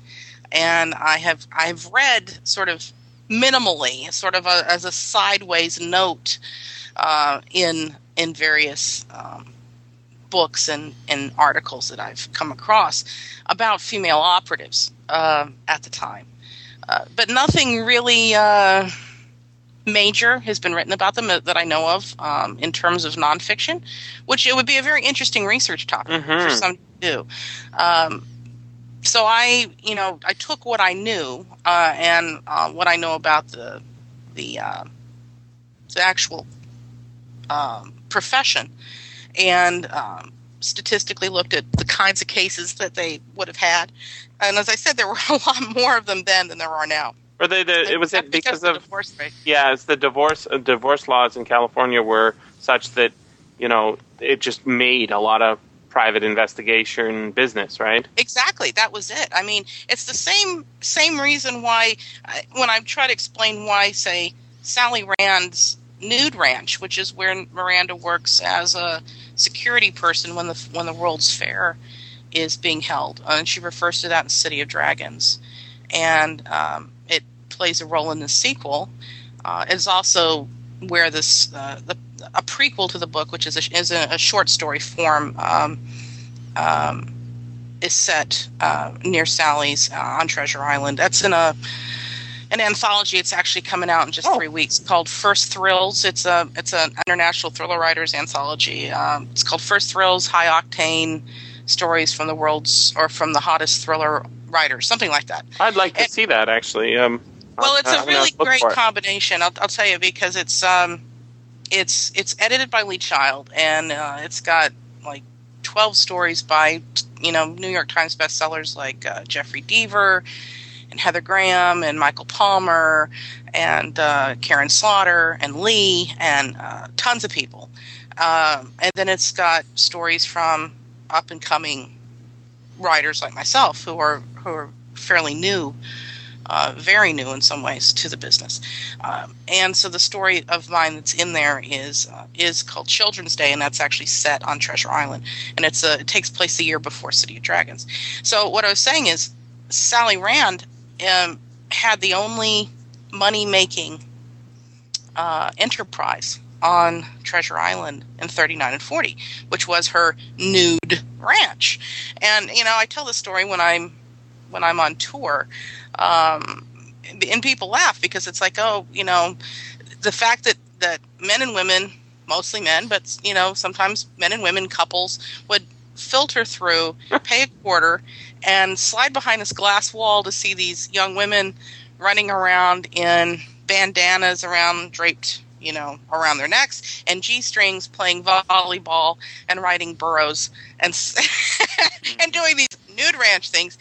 and I have I've read sort of minimally, sort of a, as a sideways note uh, in in various um, books and, and articles that I've come across about female operatives uh, at the time. Uh, but nothing really uh, major has been written about them that I know of um, in terms of nonfiction, which it would be a very interesting research topic mm-hmm. for some to do. Um, so I, you know, I took what I knew uh, and uh, what I know about the the uh, the actual um, profession, and um, statistically looked at the kinds of cases that they would have had. And as I said, there were a lot more of them then than there are now. Or they, the, it was it because, of divorce rate. Yeah, it's the divorce uh, divorce laws in California were such that you know it just made a lot of private investigation business, right? Exactly, that was it. I mean, it's the same same reason why I, when I try to explain why, say, Sally Rand's Nude Ranch, which is where Miranda works as a security person when the when the World's Fair is being held, uh, and she refers to that in City of Dragons, and um, it plays a role in the sequel. Uh, it's also where this uh, the, a prequel to the book, which is a, is a, a short story form, um, um, is set uh, near Sally's uh, on Treasure Island. That's in a an anthology. It's actually coming out in just oh. three weeks. Called First Thrills. It's a it's an international thriller writers anthology. Um, it's called First Thrills, High Octane stories from the world's or from the hottest thriller writers, something like that. I'd like to and, see that actually. Um, well, it's a really great combination. I'll, I'll, tell you because it's um, it's it's edited by Lee Child and uh, it's got like twelve stories by you know New York Times bestsellers like uh, Jeffrey Deaver and Heather Graham and Michael Palmer and uh, Karin Slaughter and Lee and uh, tons of people. Um, and then it's got stories from up and coming writers like myself who are who are fairly new, uh, very new in some ways to the business. Um, and so the story of mine that's in there is uh, is called Children's Day, and that's actually set on Treasure Island, and it's a, it takes place the year before City of Dragons. So what I was saying is, Sally Rand um, had the only money making uh, enterprise on Treasure Island in 39 and 40, which was her nude ranch. And you know, I tell the story when I'm when I'm on tour, um, and people laugh because it's like, oh, you know, the fact that that men and women, mostly men, but you know, sometimes men and women couples would filter through, pay a quarter, and slide behind this glass wall to see these young women running around in bandanas around draped you know, around their necks, and G strings playing volleyball and riding burros and and doing these nude ranch things.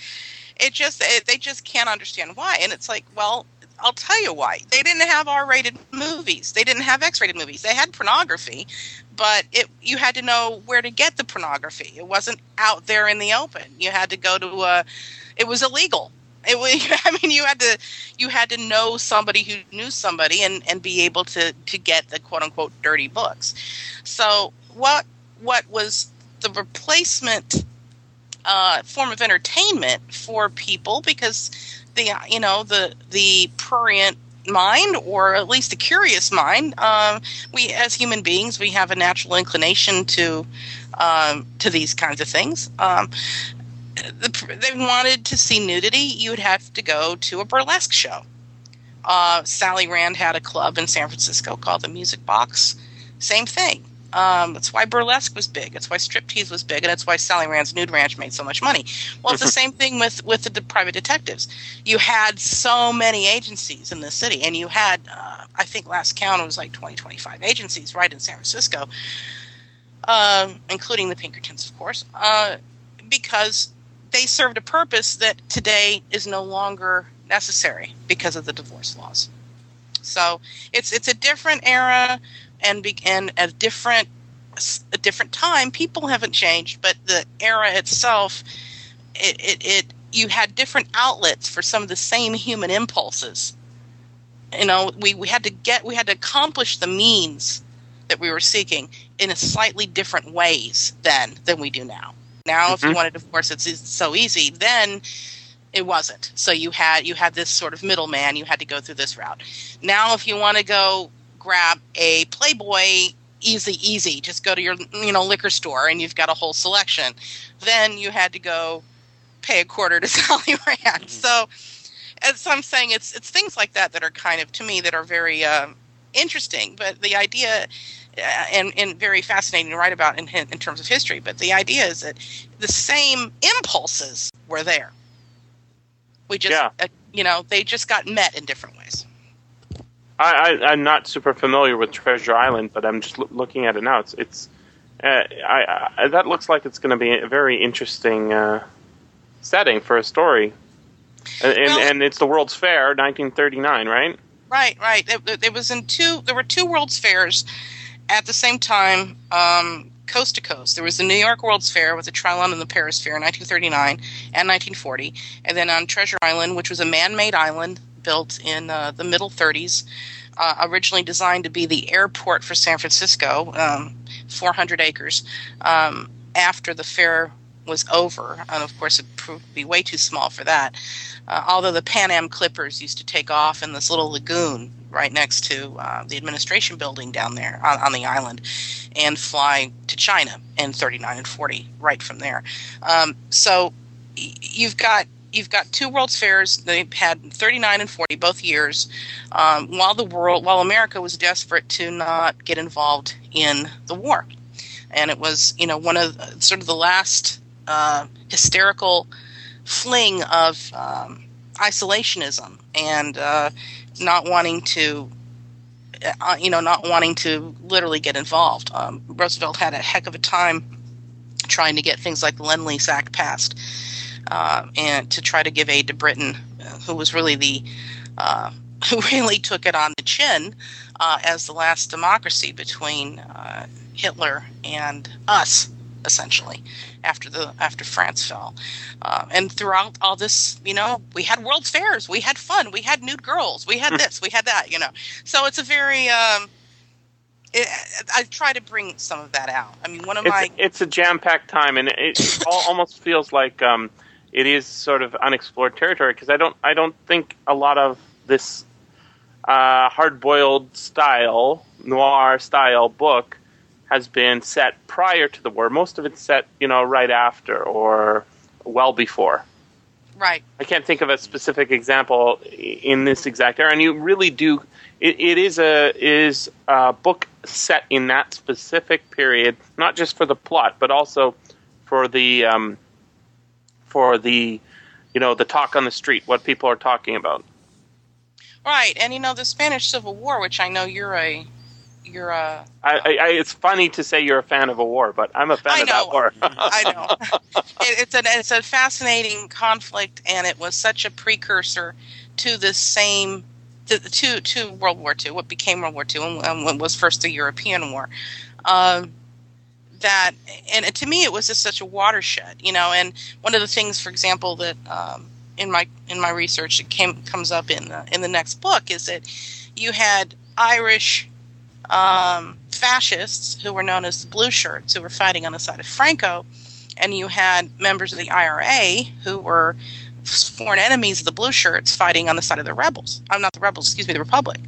It just it, they just can't understand why, and it's like, well, I'll tell you why. They didn't have R-rated movies. They didn't have X-rated movies. They had pornography, but it you had to know where to get the pornography. It wasn't out there in the open. You had to go to a. It was illegal it was, I mean, you had to you had to know somebody who knew somebody and, and be able to to get the quote unquote dirty books. So what what was the replacement uh, form of entertainment for people because the you know the the prurient mind or at least a curious mind um, we as human beings we have a natural inclination to um, to these kinds of things um, the, they wanted to see nudity, you would have to go to a burlesque show. Uh, Sally Rand had a club in San Francisco called the Music Box. Same thing. Um, that's why burlesque was big. That's why striptease was big, and that's why Sally Rand's Nude Ranch made so much money. Well, it's the same thing with with the, the, private detectives. You had so many agencies in the city, and you had, uh, I think, last count it was like 20, 25 agencies right in San Francisco, uh, including the Pinkertons, of course, uh, because they served a purpose that today is no longer necessary because of the divorce laws. So it's it's a different era and be, and a different a different time. People haven't changed, but the era itself, it, it, it you had different outlets for some of the same human impulses. You know, we, we had to get we had to accomplish the means that we were seeking in a slightly different ways then than we do now. Now, mm-hmm. if you mm-hmm. wanted to divorce, it's, it's so easy. Then it wasn't. So you had you had this sort of middleman. You had to go through this route. Now, if you want to go grab a Playboy, easy, easy. Just go to your you know liquor store and you've got a whole selection. Then you had to go pay a quarter to Sally Rand. Mm-hmm. So, as I'm saying, it's it's things like that that are kind of to me that are very uh, interesting. But the idea uh, and, and very fascinating to write about in, in terms of history. But the idea is that the same impulses were there. We just, yeah. uh, you know, they just got met in different ways. I, I, am not super familiar with Treasure Island, but I'm just lo- looking at it now. It's, it's uh, I, I, that looks like it's going to be a very interesting uh, setting for a story. And, well, and, and it's the World's Fair, 1939, right? Right, right. It, it was in two. There were two World's Fairs at the same time, um, coast to coast, there was the New York World's Fair with the Trylon and the Perisphere in 1939 and 1940, and then on Treasure Island, which was a man-made island built in uh, the middle 30s, uh, originally designed to be the airport for San Francisco, um, 400 acres. Um, after the fair was over, and of course it proved to be way too small for that. Uh, although the Pan Am Clippers used to take off in this little lagoon right next to uh, the administration building down there on, on, the island and fly to China in 39 and 40 right from there. Um, so you've got you've got two World's Fairs. They had 39 and 40 both years, um, while the world, while America was desperate to not get involved in the war, and it was you know one of sort of the last uh, hysterical fling of um, isolationism and uh, not wanting to uh, you know not wanting to literally get involved. Um, roosevelt had a heck of a time trying to get things like the lend lease act passed uh, and to try to give aid to britain uh, who was really the uh, who really took it on the chin uh, as the last democracy between hitler and us essentially after the after France fell. Um, and throughout all this, you know, we had world fairs, we had fun, we had nude girls, we had this, we had that, you know. So it's a very um, it, I try to bring some of that out. I mean, one of it's, my it's a jam-packed time, and it all, almost feels like um, it is sort of unexplored territory because I don't I don't think a lot of this uh, hard-boiled style noir style book has been set prior to the war. Most of it's set, you know, right after or well before. right. I can't think of a specific example in this exact era, and you really do. It, it is a is a book set in that specific period, not just for the plot, but also for the um, for the you know the talk on the street, what people are talking about. Right, and you know the Spanish Civil War, which I know you're a you're a I, I, I, it's funny to say you're a fan of a war, but I'm a fan I of that war. I know. it, it's a it's a fascinating conflict, and it was such a precursor to the same to to, to World War II, what became World War II, and, and what was first the European War. Um, that and to me, it was just such a watershed, you know. And one of the things, for example, that um, in my in my research that came comes up in the in the next book is that you had Irish um, fascists who were known as the Blue Shirts who were fighting on the side of Franco, and you had members of the IRA who were sworn enemies of the Blue Shirts fighting on the side of the rebels. I'm not the rebels, excuse me, the Republic.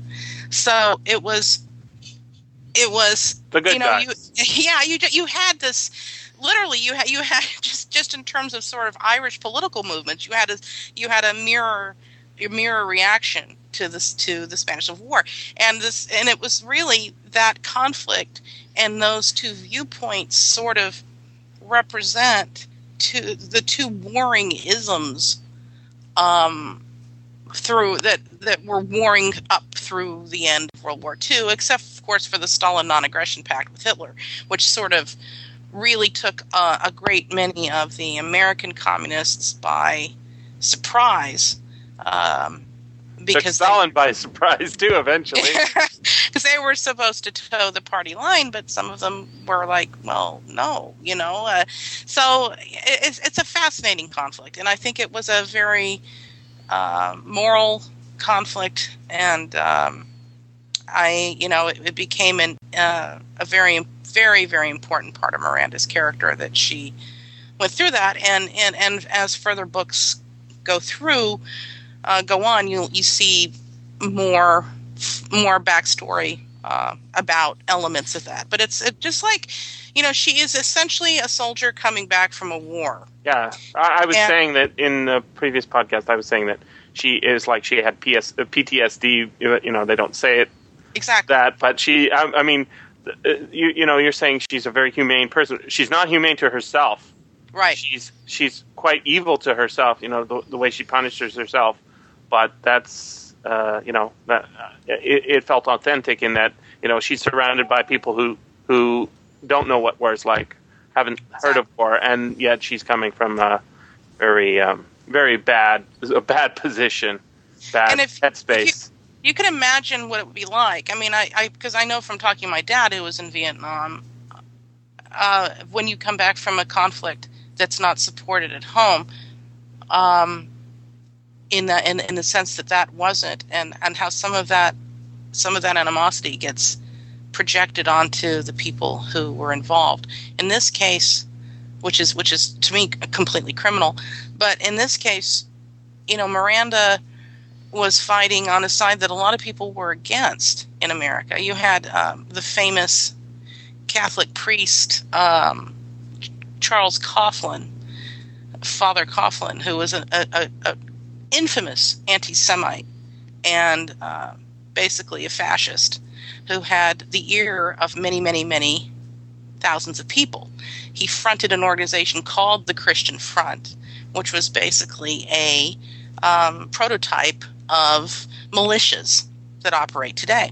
So it was, it was The good you know, guys. you yeah, you you had this literally you had you had just just in terms of sort of Irish political movements, you had a you had a mirror a mirror reaction to this to the Spanish Civil War, and this and it was really that conflict and those two viewpoints sort of represent to the two warring isms um, through that that were warring up through the end of World War II, except of course for the Stalin non-aggression pact with Hitler, which sort of really took uh, a great many of the American communists by surprise. Um, Took because they- Stalin by surprise too. Eventually, because they were supposed to toe the party line, but some of them were like, "Well, no," you know. Uh, so it, it's, it's a fascinating conflict, and I think it was a very uh, moral conflict, and um, I, you know, it, it became an, uh, a very, very, very important part of Miranda's character that she went through that, and and and as further books go through, uh, go on, you you see more more backstory uh, about elements of that. But it's it, just like, you know, she is essentially a soldier coming back from a war. yeah. I, I was And- saying that in the previous podcast. I was saying that she is like she had PS, uh, PTSD. You know, they don't say it Exactly. that, but she. I, I mean, uh, you you know, you're saying she's a very humane person. She's not humane to herself. right. She's she's quite evil to herself. You know, the, the way she punishes herself. But that's uh, you know that uh, it, it felt authentic in that you know she's surrounded by people who who don't know what war's like, haven't heard of war, and yet she's coming from a very um, very bad a bad position, bad if- headspace. You can imagine what it would be like. I mean, I because I, know from talking to my dad who was in Vietnam, uh, when you come back from a conflict that's not supported at home, um, in the in, in the sense that that wasn't, and and how some of that some of that animosity gets projected onto the people who were involved. In this case, which is which is to me completely criminal, but in this case, you know, Miranda was fighting on a side that a lot of people were against in America. You had um, the famous Catholic priest um, Charles Coughlin, Father Coughlin, who was a, a, a infamous anti-Semite and uh, basically a fascist, who had the ear of many, many, many thousands of people. He fronted an organization called the Christian Front, which was basically a um, prototype of militias that operate today.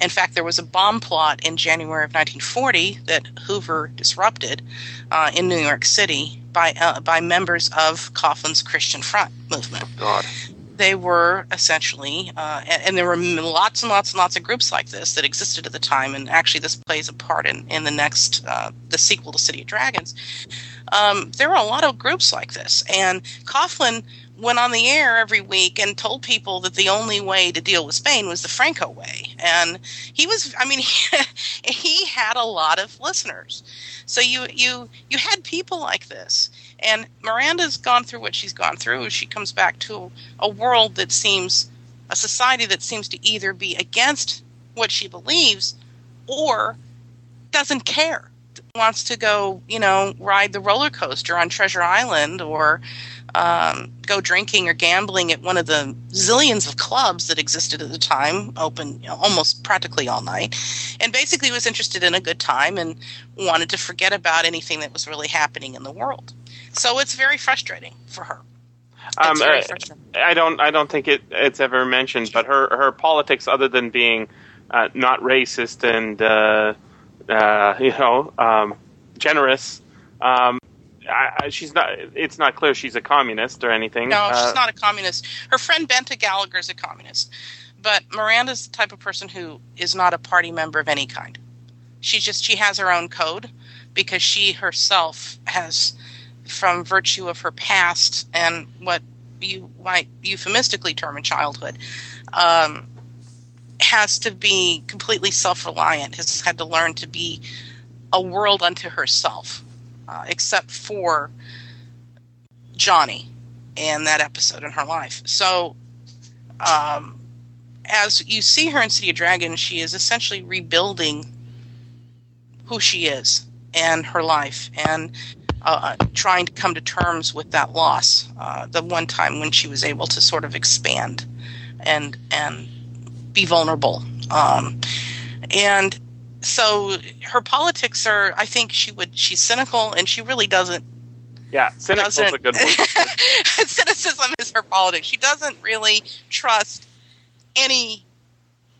In fact, there was a bomb plot in January of 1940 that Hoover disrupted uh, in New York City by uh, by members of Coughlin's Christian Front movement. God, they were essentially, uh, and, and, there were lots and lots and lots of groups like this that existed at the time, and actually this plays a part in, in the next, uh, the sequel to City of Dragons. Um, there were a lot of groups like this, and Coughlin went on the air every week and told people that the only way to deal with Spain was the Franco way. And he was, I mean, he, he had a lot of listeners. So you, you, you had people like this. And Miranda's gone through what she's gone through. She comes back to a world that seems, a society that seems to either be against what she believes or doesn't care wants to go, you know, ride the roller coaster on Treasure Island or um, go drinking or gambling at one of the zillions of clubs that existed at the time, open you know, almost practically all night, and basically was interested in a good time and wanted to forget about anything that was really happening in the world. So it's very frustrating for her. Um, I, I, don't. I don't think it, it's ever mentioned, but her her politics, other than being uh, not racist and uh, uh, you know um, generous, um, I, I, she's not. It's not clear she's a communist or anything. No, uh, she's not a communist. Her friend Benta Gallagher is a communist, but Miranda's the type of person who is not a party member of any kind. She just she has her own code because she herself has, from virtue of her past and what you might euphemistically term a childhood, um, has to be completely self-reliant. Has had to learn to be a world unto herself uh, except for Johnny and that episode in her life. So, um, as you see her in City of Dragons, she is essentially rebuilding who she is and her life and uh, trying to come to terms with that loss. Uh, the one time when she was able to sort of expand and and be vulnerable. Um, and so her politics are i think she would she's cynical and she really doesn't yeah cynical is a good word. Cynicism is her politics. She doesn't really trust any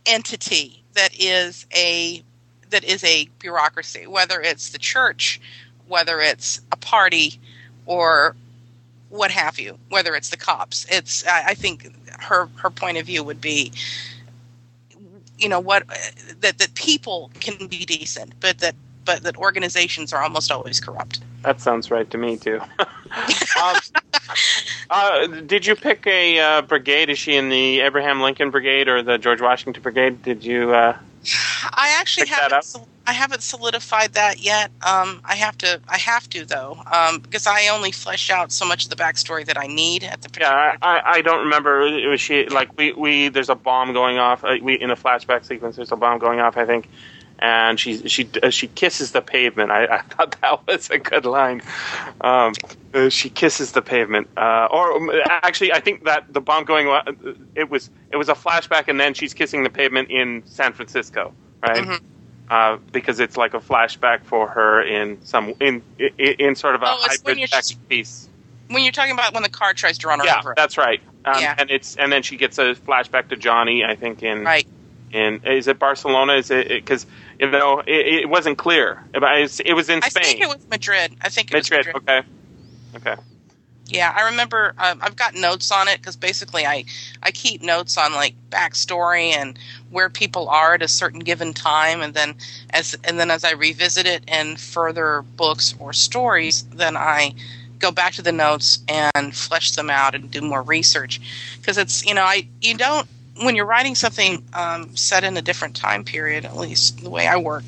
entity that is a that is a bureaucracy whether it's the church whether it's a party or what have you whether it's the cops. It's i, I think her her point of view would be you know what that that people can be decent, but that but that organizations are almost always corrupt. That sounds right to me too. um, uh, did you pick a uh, brigade? Is she in the Abraham Lincoln Brigade or the George Washington Brigade? Did you? Uh, I actually haven't. I haven't solidified that yet. Um, I have to. I have to though, um, because I only flesh out so much of the backstory that I need at the. Yeah, I, I don't remember. It was she like we we there's a bomb going off. Uh, we in a flashback sequence. There's a bomb going off. I think. And she she uh, she kisses the pavement. I, I thought that was a good line. Um, uh, she kisses the pavement, uh, or um, actually, I think that the bomb going. It was it was a flashback, and then she's kissing the pavement in San Francisco, right? Mm-hmm uh, because it's like a flashback for her in some in in, in sort of a oh, hybrid piece. When you're talking about when the car tries to run her yeah, over. that's right. Um, yeah. and it's and then she gets a flashback to Johnny. I think in right. In is it Barcelona? Is it because you know it, it, wasn't clear. It was, it was in Spain. I think it was Madrid. I think it Madrid. was Madrid. Okay. Okay. Yeah, I remember. Um, I've got notes on it because basically, I I keep notes on like backstory and where people are at a certain given time, and then as and then as I revisit it in further books or stories, then I go back to the notes and flesh them out and do more research because it's you know I you don't when you're writing something um, set in a different time period, at least the way I work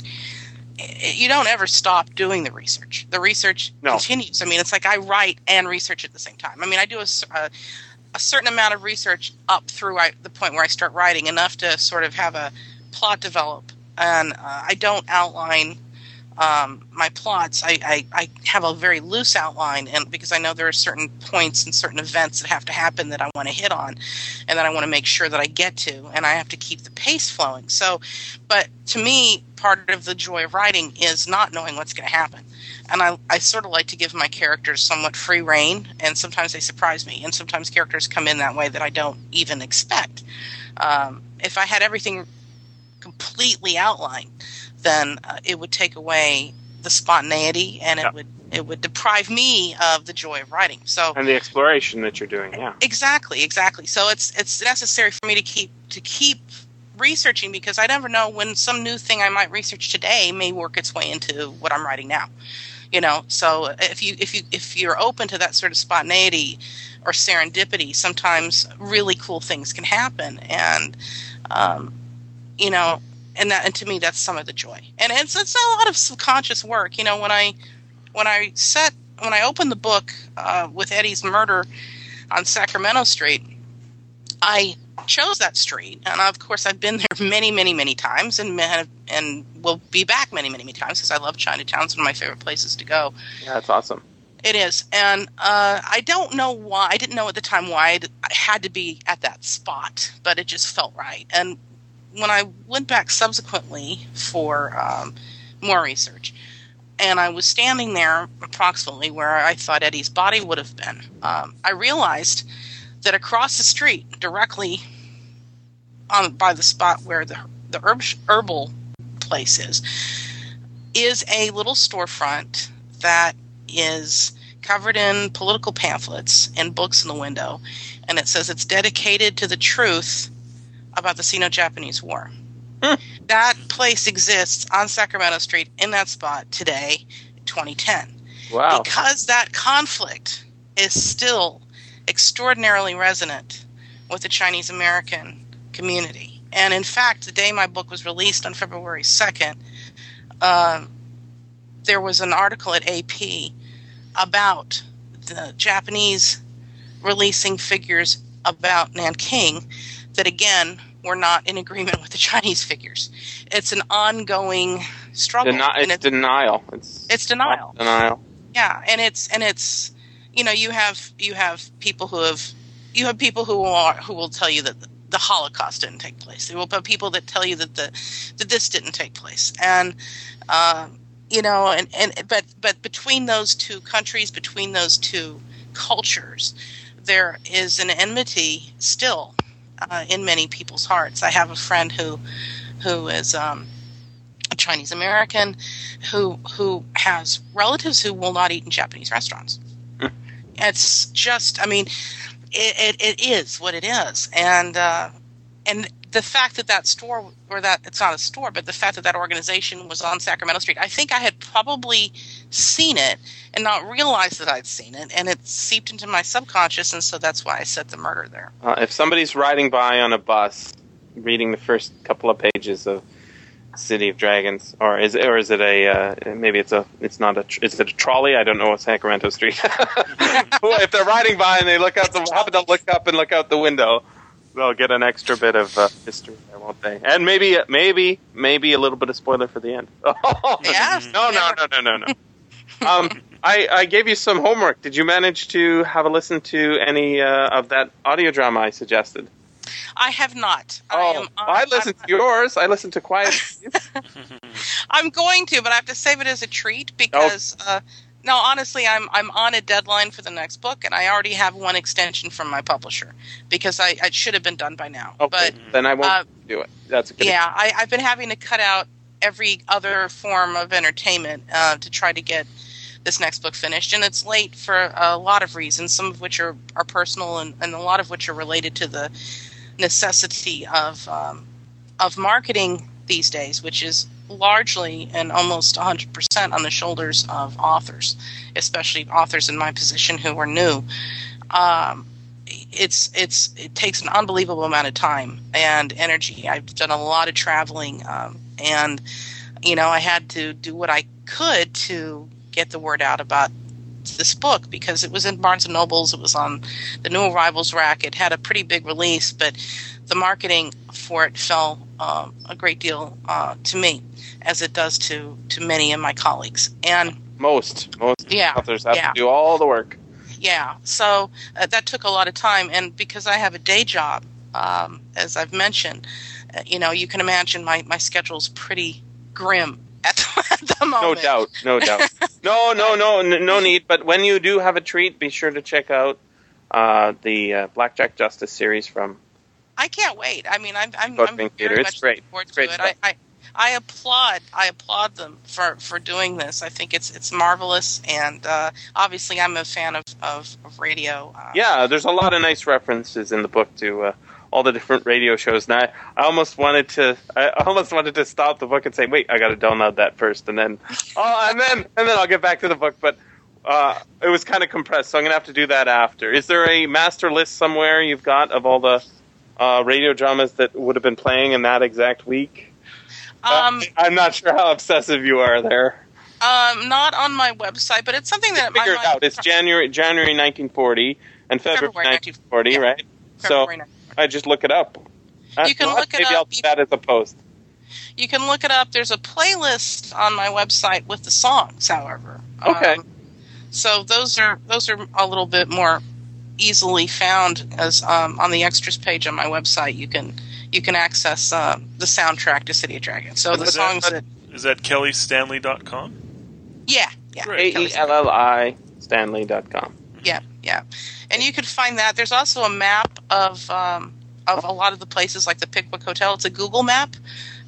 you don't ever stop doing the research. The research no. continues. I mean, it's like I write and research at the same time. I mean, I do a, a, a certain amount of research up through I, the point where I start writing, enough to sort of have a plot develop. And uh, I don't outline um, my plots, I, I, I, have a very loose outline, and because I know there are certain points and certain events that have to happen that I want to hit on, and that I want to make sure that I get to, and I have to keep the pace flowing. So, but to me, part of the joy of writing is not knowing what's going to happen, and I, I sort of like to give my characters somewhat free reign, and sometimes they surprise me, and sometimes characters come in that way that I don't even expect. Um, if I had everything completely outlined then uh, it would take away the spontaneity and it would it would deprive me of the joy of writing. So and the exploration that you're doing, yeah. Exactly, exactly. So it's it's necessary for me to keep to keep researching because I never know when some new thing I might research today may work its way into what I'm writing now. You know, so if you if you if you're open to that sort of spontaneity or serendipity, sometimes really cool things can happen, and um, you know, and that and to me that's some of the joy. And it's it's a lot of subconscious work. You know, when I when I set when I opened the book uh, with Eddie's murder on Sacramento Street, I chose that street, and of course I've been there many, many, many times, and and will be back many, many, many times because I love Chinatown. It's one of my favorite places to go. Yeah, that's awesome. It is, and uh, I don't know why. I didn't know at the time why I had to be at that spot, but it just felt right. And when I went back subsequently for um, more research, and I was standing there approximately where I thought Eddie's body would have been, um, I realized that across the street, directly on by the spot where the the herb, herbal place is, is a little storefront that is covered in political pamphlets and books in the window, and it says it's dedicated to the truth about the Sino-Japanese War. Hmm. That place exists on Sacramento Street in that spot today, 2010. Wow! Because that conflict is still extraordinarily resonant with the Chinese American community. And in fact, the day my book was released on February 2nd, uh, there was an article at AP about the Japanese releasing figures about Nanking that, again, were not in agreement with the Chinese figures. It's an ongoing struggle. Deni- it's, it's, denial. It's, it's denial. Denial. Yeah, and it's and it's you know you have you have people who have you have people who are who will tell you that the Holocaust didn't take place. There will be people that tell you that the that this didn't take place, and uh, you know, and, and but but between those two countries, between those two cultures, there is an enmity still uh, in many people's hearts. I have a friend who who is um, a Chinese American who who has relatives who will not eat in Japanese restaurants. It's just, I mean, it, it, it is what it is, and uh, and the fact that that store or that it's not a store, but the fact that that organization was on Sacramento Street, I think I had probably seen it and not realized that I'd seen it, and it seeped into my subconscious, and so that's why I set the murder there. Uh, if somebody's riding by on a bus, reading the first couple of pages of City of Dragons, or is it, or is it a uh, maybe it's a it's not a is it a trolley? I don't know what Sacramento Street. if they're riding by and they look out, the happen to look up and look out the window, they'll get an extra bit of uh, history there, won't they? And maybe maybe maybe a little bit of spoiler for the end. yeah. No, no, no, no, no, no. um, I, I gave you some homework. Did you manage to have a listen to any uh, of that audio drama I suggested? I have not. Oh, I, am, I listened I'm, to yours. I listened to Quiet. I'm going to, but I have to save it as a treat because. Oh. Uh, no, honestly, I'm I'm on a deadline for the next book, and I already have one extension from my publisher because I, I should have been done by now. Okay, but then I won't uh, do it. That's a good yeah. I, I've been having to cut out every other form of entertainment uh, to try to get this next book finished, and it's late for a lot of reasons, some of which are, are personal, and, and a lot of which are related to the necessity of um, of marketing these days, which is largely and almost 100% on the shoulders of authors, especially authors in my position who are new. Um, it's it's it takes an unbelievable amount of time and energy. I've done a lot of traveling, um, and you know I had to do what I could to get the word out about this book because it was in Barnes and Nobles, it was on the New Arrivals rack, it had a pretty big release, but the marketing for it fell um, a great deal uh, to me, as it does to to many of my colleagues. And most most yeah, authors have yeah. to do all the work. Yeah, so uh, that took a lot of time, and because I have a day job, um, as I've mentioned, uh, you know, you can imagine my my schedule's pretty grim at the, at the moment. No doubt, no doubt. no, no, no, no need. But when you do have a treat, be sure to check out uh, the uh, Blackjack Justice series from. I can't wait. I mean, I'm I'm, I'm very much great. looking forward it's great to it. I, I, I applaud I applaud them for, for doing this. I think it's it's marvelous, and uh, obviously I'm a fan of of, of radio. Uh, Yeah, there's a lot of nice references in the book to uh, all the different radio shows. And I, I almost wanted to, I almost wanted to stop the book and say, "Wait, I got to download that first, and then, oh, and then, and then I'll get back to the book." But uh, it was kind of compressed, so I'm gonna have to do that after. Is there a master list somewhere you've got of all the uh, radio dramas that would have been playing in that exact week? Um, Uh, I'm not sure how obsessive you are there. um, not on my website, but it's something that Figure I it out. It's January January 1940 and February, February 1940, yeah. right? February so 9th. I just look it up. Uh, You can look it Maybe up. I'll do that as a post. You can look it up. There's a playlist on my website with the songs, however. Okay. Um, so those are those are a little bit more easily found as um, on the extras page on my website. You can you can access uh, the soundtrack to City of Dragons. So the Is that- songs that Is that kellistanley.com? yeah yeah Great. A E L L I Stanley.com. yeah yeah, and you can find that. There's also a map of um, of a lot of the places like the Pickwick Hotel. It's a Google map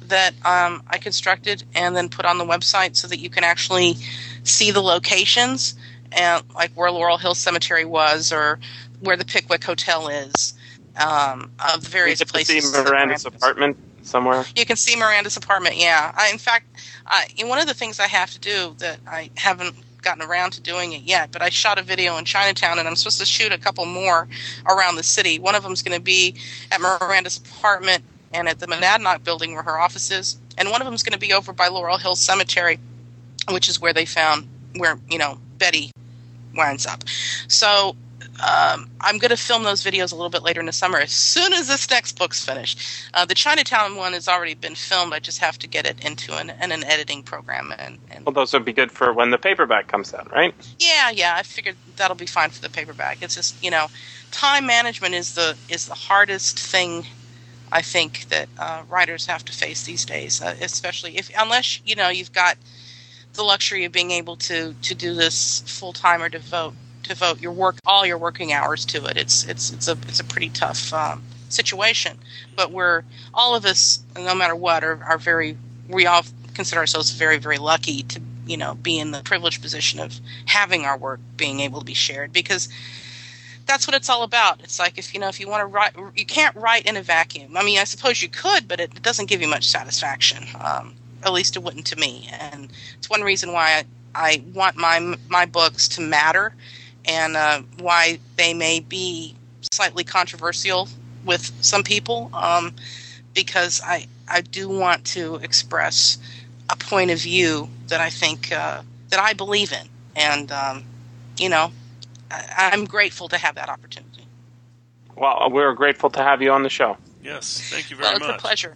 that um, I constructed and then put on the website so that you can actually see the locations and like where Laurel Hill Cemetery was or where the Pickwick Hotel is um, of the various to places. see Miranda's Miranda's- apartment somewhere. You can see Miranda's apartment. Yeah, I, in fact, I, one of the things I have to do that I haven't gotten around to doing it yet, but I shot a video in Chinatown, and I'm supposed to shoot a couple more around the city. One of them's going to be at Miranda's apartment and at the Monadnock building where her office is, and one of them's going to be over by Laurel Hill Cemetery, which is where they found where you know Betty winds up. So um, I'm going to film those videos a little bit later in the summer as soon as this next book's finished. Uh, the Chinatown one has already been filmed. I just have to get it into an, in an editing program. And, and Well, those would be good for when the paperback comes out, right? yeah, yeah, I figured that'll be fine for the paperback. It's just you know, time management is the is the hardest thing. I think that uh, writers have to face these days, uh, especially if unless you know you've got the luxury of being able to to do this full time or devote devote your work all your working hours to it. It's it's it's a it's a pretty tough um, situation. But we're all of us, no matter what, are, are very we all consider ourselves very very lucky to you know be in the privileged position of having our work being able to be shared because that's what it's all about. It's like if you know if you want to write, you can't write in a vacuum. I mean, I suppose you could, but it doesn't give you much satisfaction. Um, at least it wouldn't to me, and it's one reason why I, I want my my books to matter, and uh, why they may be slightly controversial with some people, um, because I I do want to express a point of view that I think uh, that I believe in, and um, you know, I, I'm grateful to have that opportunity. Well, we're grateful to have you on the show. Yes, thank you very Well, it's much. a pleasure.